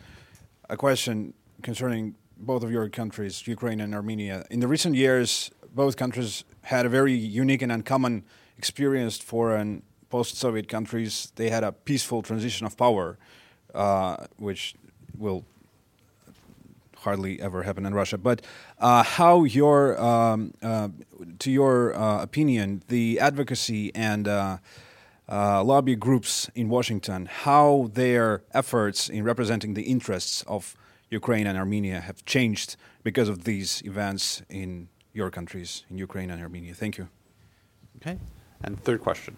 S12: a question concerning both of your countries, Ukraine and Armenia. In the recent years, both countries had a very unique and uncommon experience for an post-Soviet countries. They had a peaceful transition of power, uh, which will hardly ever happen in Russia. But uh, how your, um, uh, to your uh, opinion, the advocacy and uh, uh, lobby groups in Washington, how their efforts in representing the interests of Ukraine and Armenia have changed because of these events in your countries, in Ukraine and Armenia. Thank you.
S1: Okay. And third question.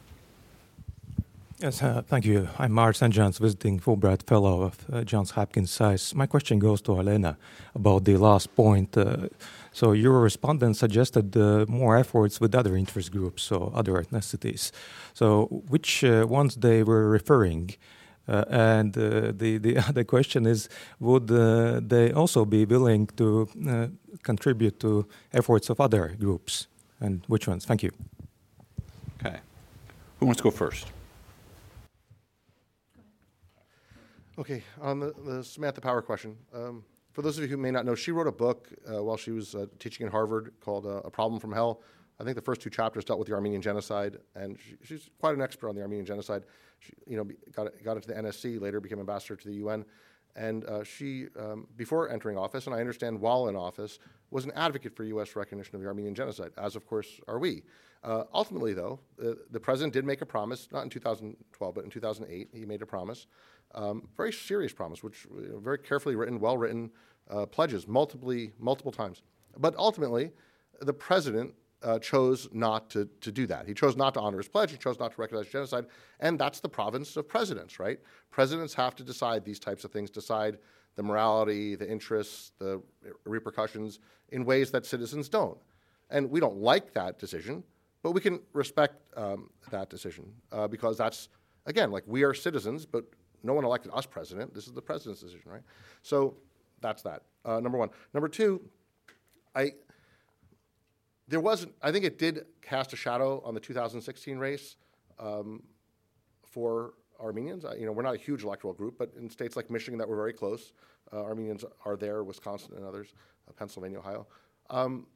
S13: Yes, uh, thank you. I'm Mark St. John's visiting Fulbright Fellow of uh, Johns Hopkins SAIS. My question goes to Elena about the last point. Uh, so, your respondent suggested uh, more efforts with other interest groups, so other ethnicities. So, which uh, ones they were referring? Uh, and the, the other question is would they also be willing to contribute to efforts of other groups? And which ones? Thank you.
S1: Okay. Who wants to go first?
S3: Okay, on the, the Samantha Power question, um, for those of you who may not know, she wrote a book uh, while she was uh, teaching in Harvard called uh, A Problem from Hell. I think the first two chapters dealt with the Armenian genocide, and she, she's quite an expert on the Armenian genocide. She, you know, got, got into the NSC, later became ambassador to the UN, and uh, she, um, before entering office, and I understand while in office, was an advocate for U.S. recognition of the Armenian genocide, as of course are we. Uh, ultimately, though, uh, the president did make a promise, not in 2012, but in 2008, he made a promise, um, very serious promise, which uh, very carefully written, well written uh, pledges, multiply, multiple times. But ultimately, the president uh, chose not to, to do that. He chose not to honor his pledge. He chose not to recognize genocide. And that's the province of presidents, right? Presidents have to decide these types of things, decide the morality, the interests, the repercussions in ways that citizens don't. And we don't like that decision, but we can respect um, that decision uh, because that's, again, like we are citizens, but no one elected us president. This is the president's decision, right? So that's that. Uh, number one. Number two, I there wasn't. I think it did cast a shadow on the 2016 race um, for Armenians. Uh, you know, we're not a huge electoral group, but in states like Michigan that were very close, uh, Armenians are there. Wisconsin and others, uh, Pennsylvania, Ohio. Um,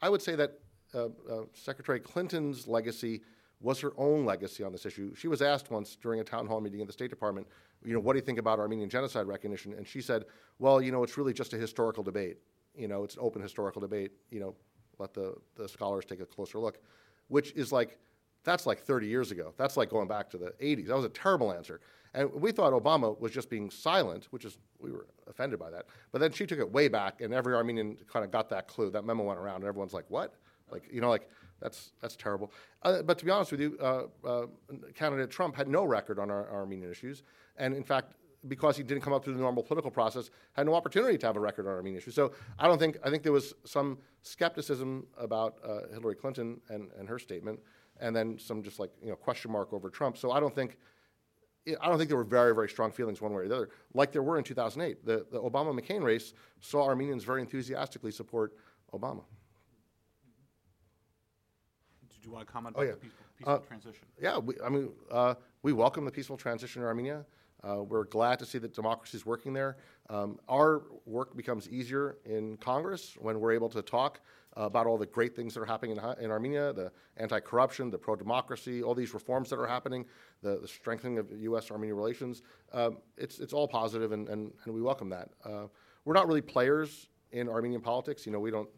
S3: I would say that uh, uh, Secretary Clinton's legacy was her own legacy on this issue. She was asked once during a town hall meeting in the State Department, you know, what do you think about Armenian genocide recognition? And she said, well, you know, it's really just a historical debate. You know, it's an open historical debate. You know, let the, the scholars take a closer look, which is like, that's like 30 years ago. That's like going back to the 80s. That was a terrible answer. And we thought Obama was just being silent, which is, we were offended by that. But then she took it way back, and every Armenian kind of got that clue. That memo went around, and everyone's like, what? Like, you know, like, that's, that's terrible. Uh, but to be honest with you, uh, uh, candidate Trump had no record on our, our Armenian issues. And in fact, because he didn't come up through the normal political process, had no opportunity to have a record on Armenian issues. So I don't think, I think there was some skepticism about uh, Hillary Clinton and, and her statement, and then some just like, you know, question mark over Trump. So I don't think, I don't think there were very, very strong feelings one way or the other, like there were in 2008. The, the Obama McCain race saw Armenians very enthusiastically support Obama.
S1: Did you want to comment
S3: Oh,
S1: about
S3: yeah.
S1: the peaceful, peaceful
S3: Uh,
S1: transition?
S3: Yeah, we, I mean, uh, we welcome the peaceful transition in Armenia. Uh, we're glad to see that democracy is working there. Um, our work becomes easier in Congress when we're able to talk uh, about all the great things that are happening in, in Armenia the anti corruption, the pro democracy, all these reforms that are happening, the, the strengthening of U.S. Armenia relations. Um, it's, it's all positive, and, and, and we welcome that. Uh, we're not really players in Armenian politics. You know, we don't.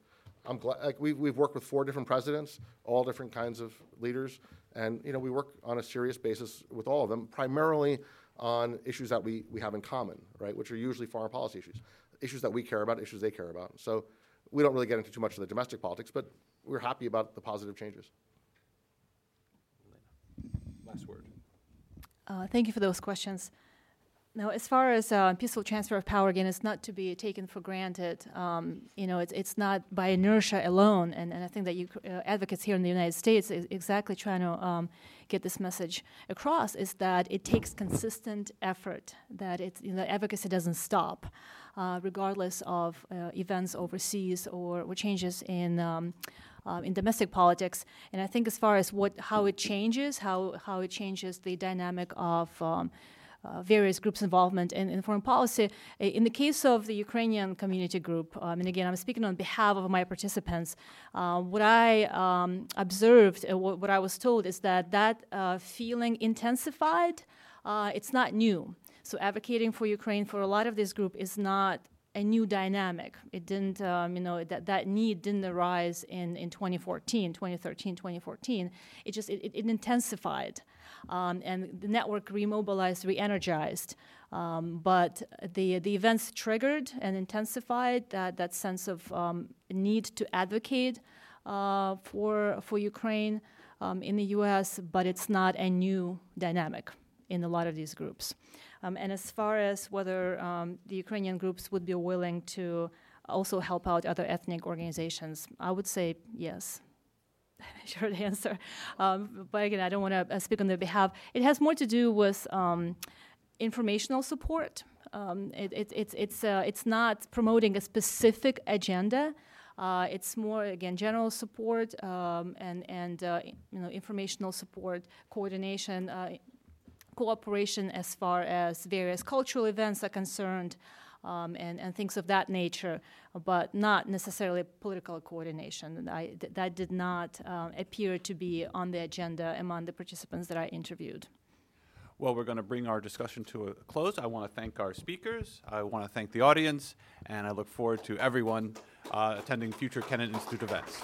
S3: I'm glad. Like we've we've worked with four different presidents, all different kinds of leaders, and you know we work on a serious basis with all of them, primarily on issues that we, we have in common, right? Which are usually foreign policy issues, issues that we care about, issues they care about. So we don't really get into too much of the domestic politics, but we're happy about the positive changes.
S1: Last word.
S2: Uh, thank you for those questions. Now, as far as uh, peaceful transfer of power, again, it's not to be taken for granted. Um, you know, it's, it's not by inertia alone, and, and I think that you uh, advocates here in the United States is exactly trying to um, get this message across. Is that it takes consistent effort. That it's you know, advocacy doesn't stop, uh, regardless of uh, events overseas or, or changes in. Um, um, in domestic politics. And I think as far as what how it changes, how how it changes the dynamic of um, uh, various groups' involvement in, in, foreign policy. In the case of the Ukrainian community group, um, and again, I'm speaking on behalf of my participants, uh, what I um, observed, uh, what, what, I was told, is that that uh, feeling intensified. Uh, it's not new. So advocating for Ukraine for a lot of this group is not a new dynamic. It didn't, um, you know, that, that need didn't arise in, in 2014, 2013, 2014. It just, it, it intensified. Um, and the network remobilized, re-energized. Um, but the, the events triggered and intensified that, that sense of um, need to advocate uh, for, for Ukraine um, in the U.S., but it's not a new dynamic in a lot of these groups. Um, and as far as whether the Ukrainian groups would be willing to also help out other ethnic organizations, I would say yes. Short answer. Um, but again, I don't want to uh, speak on their behalf. It has more to do with um, informational support. Um, it, it, it's, it's, uh, it's not promoting a specific agenda. Uh, it's more again general support um, and and uh, you know informational support, coordination, uh, cooperation as far as various cultural events are concerned, um, and, and things of that nature, but not necessarily political coordination. I, th- that did not uh, appear to be on the agenda among the participants that I interviewed.
S1: Well, we're going to bring our discussion to a close. I want to thank our speakers. I want to thank the audience, and I look forward to everyone uh, attending future Kennan Institute events.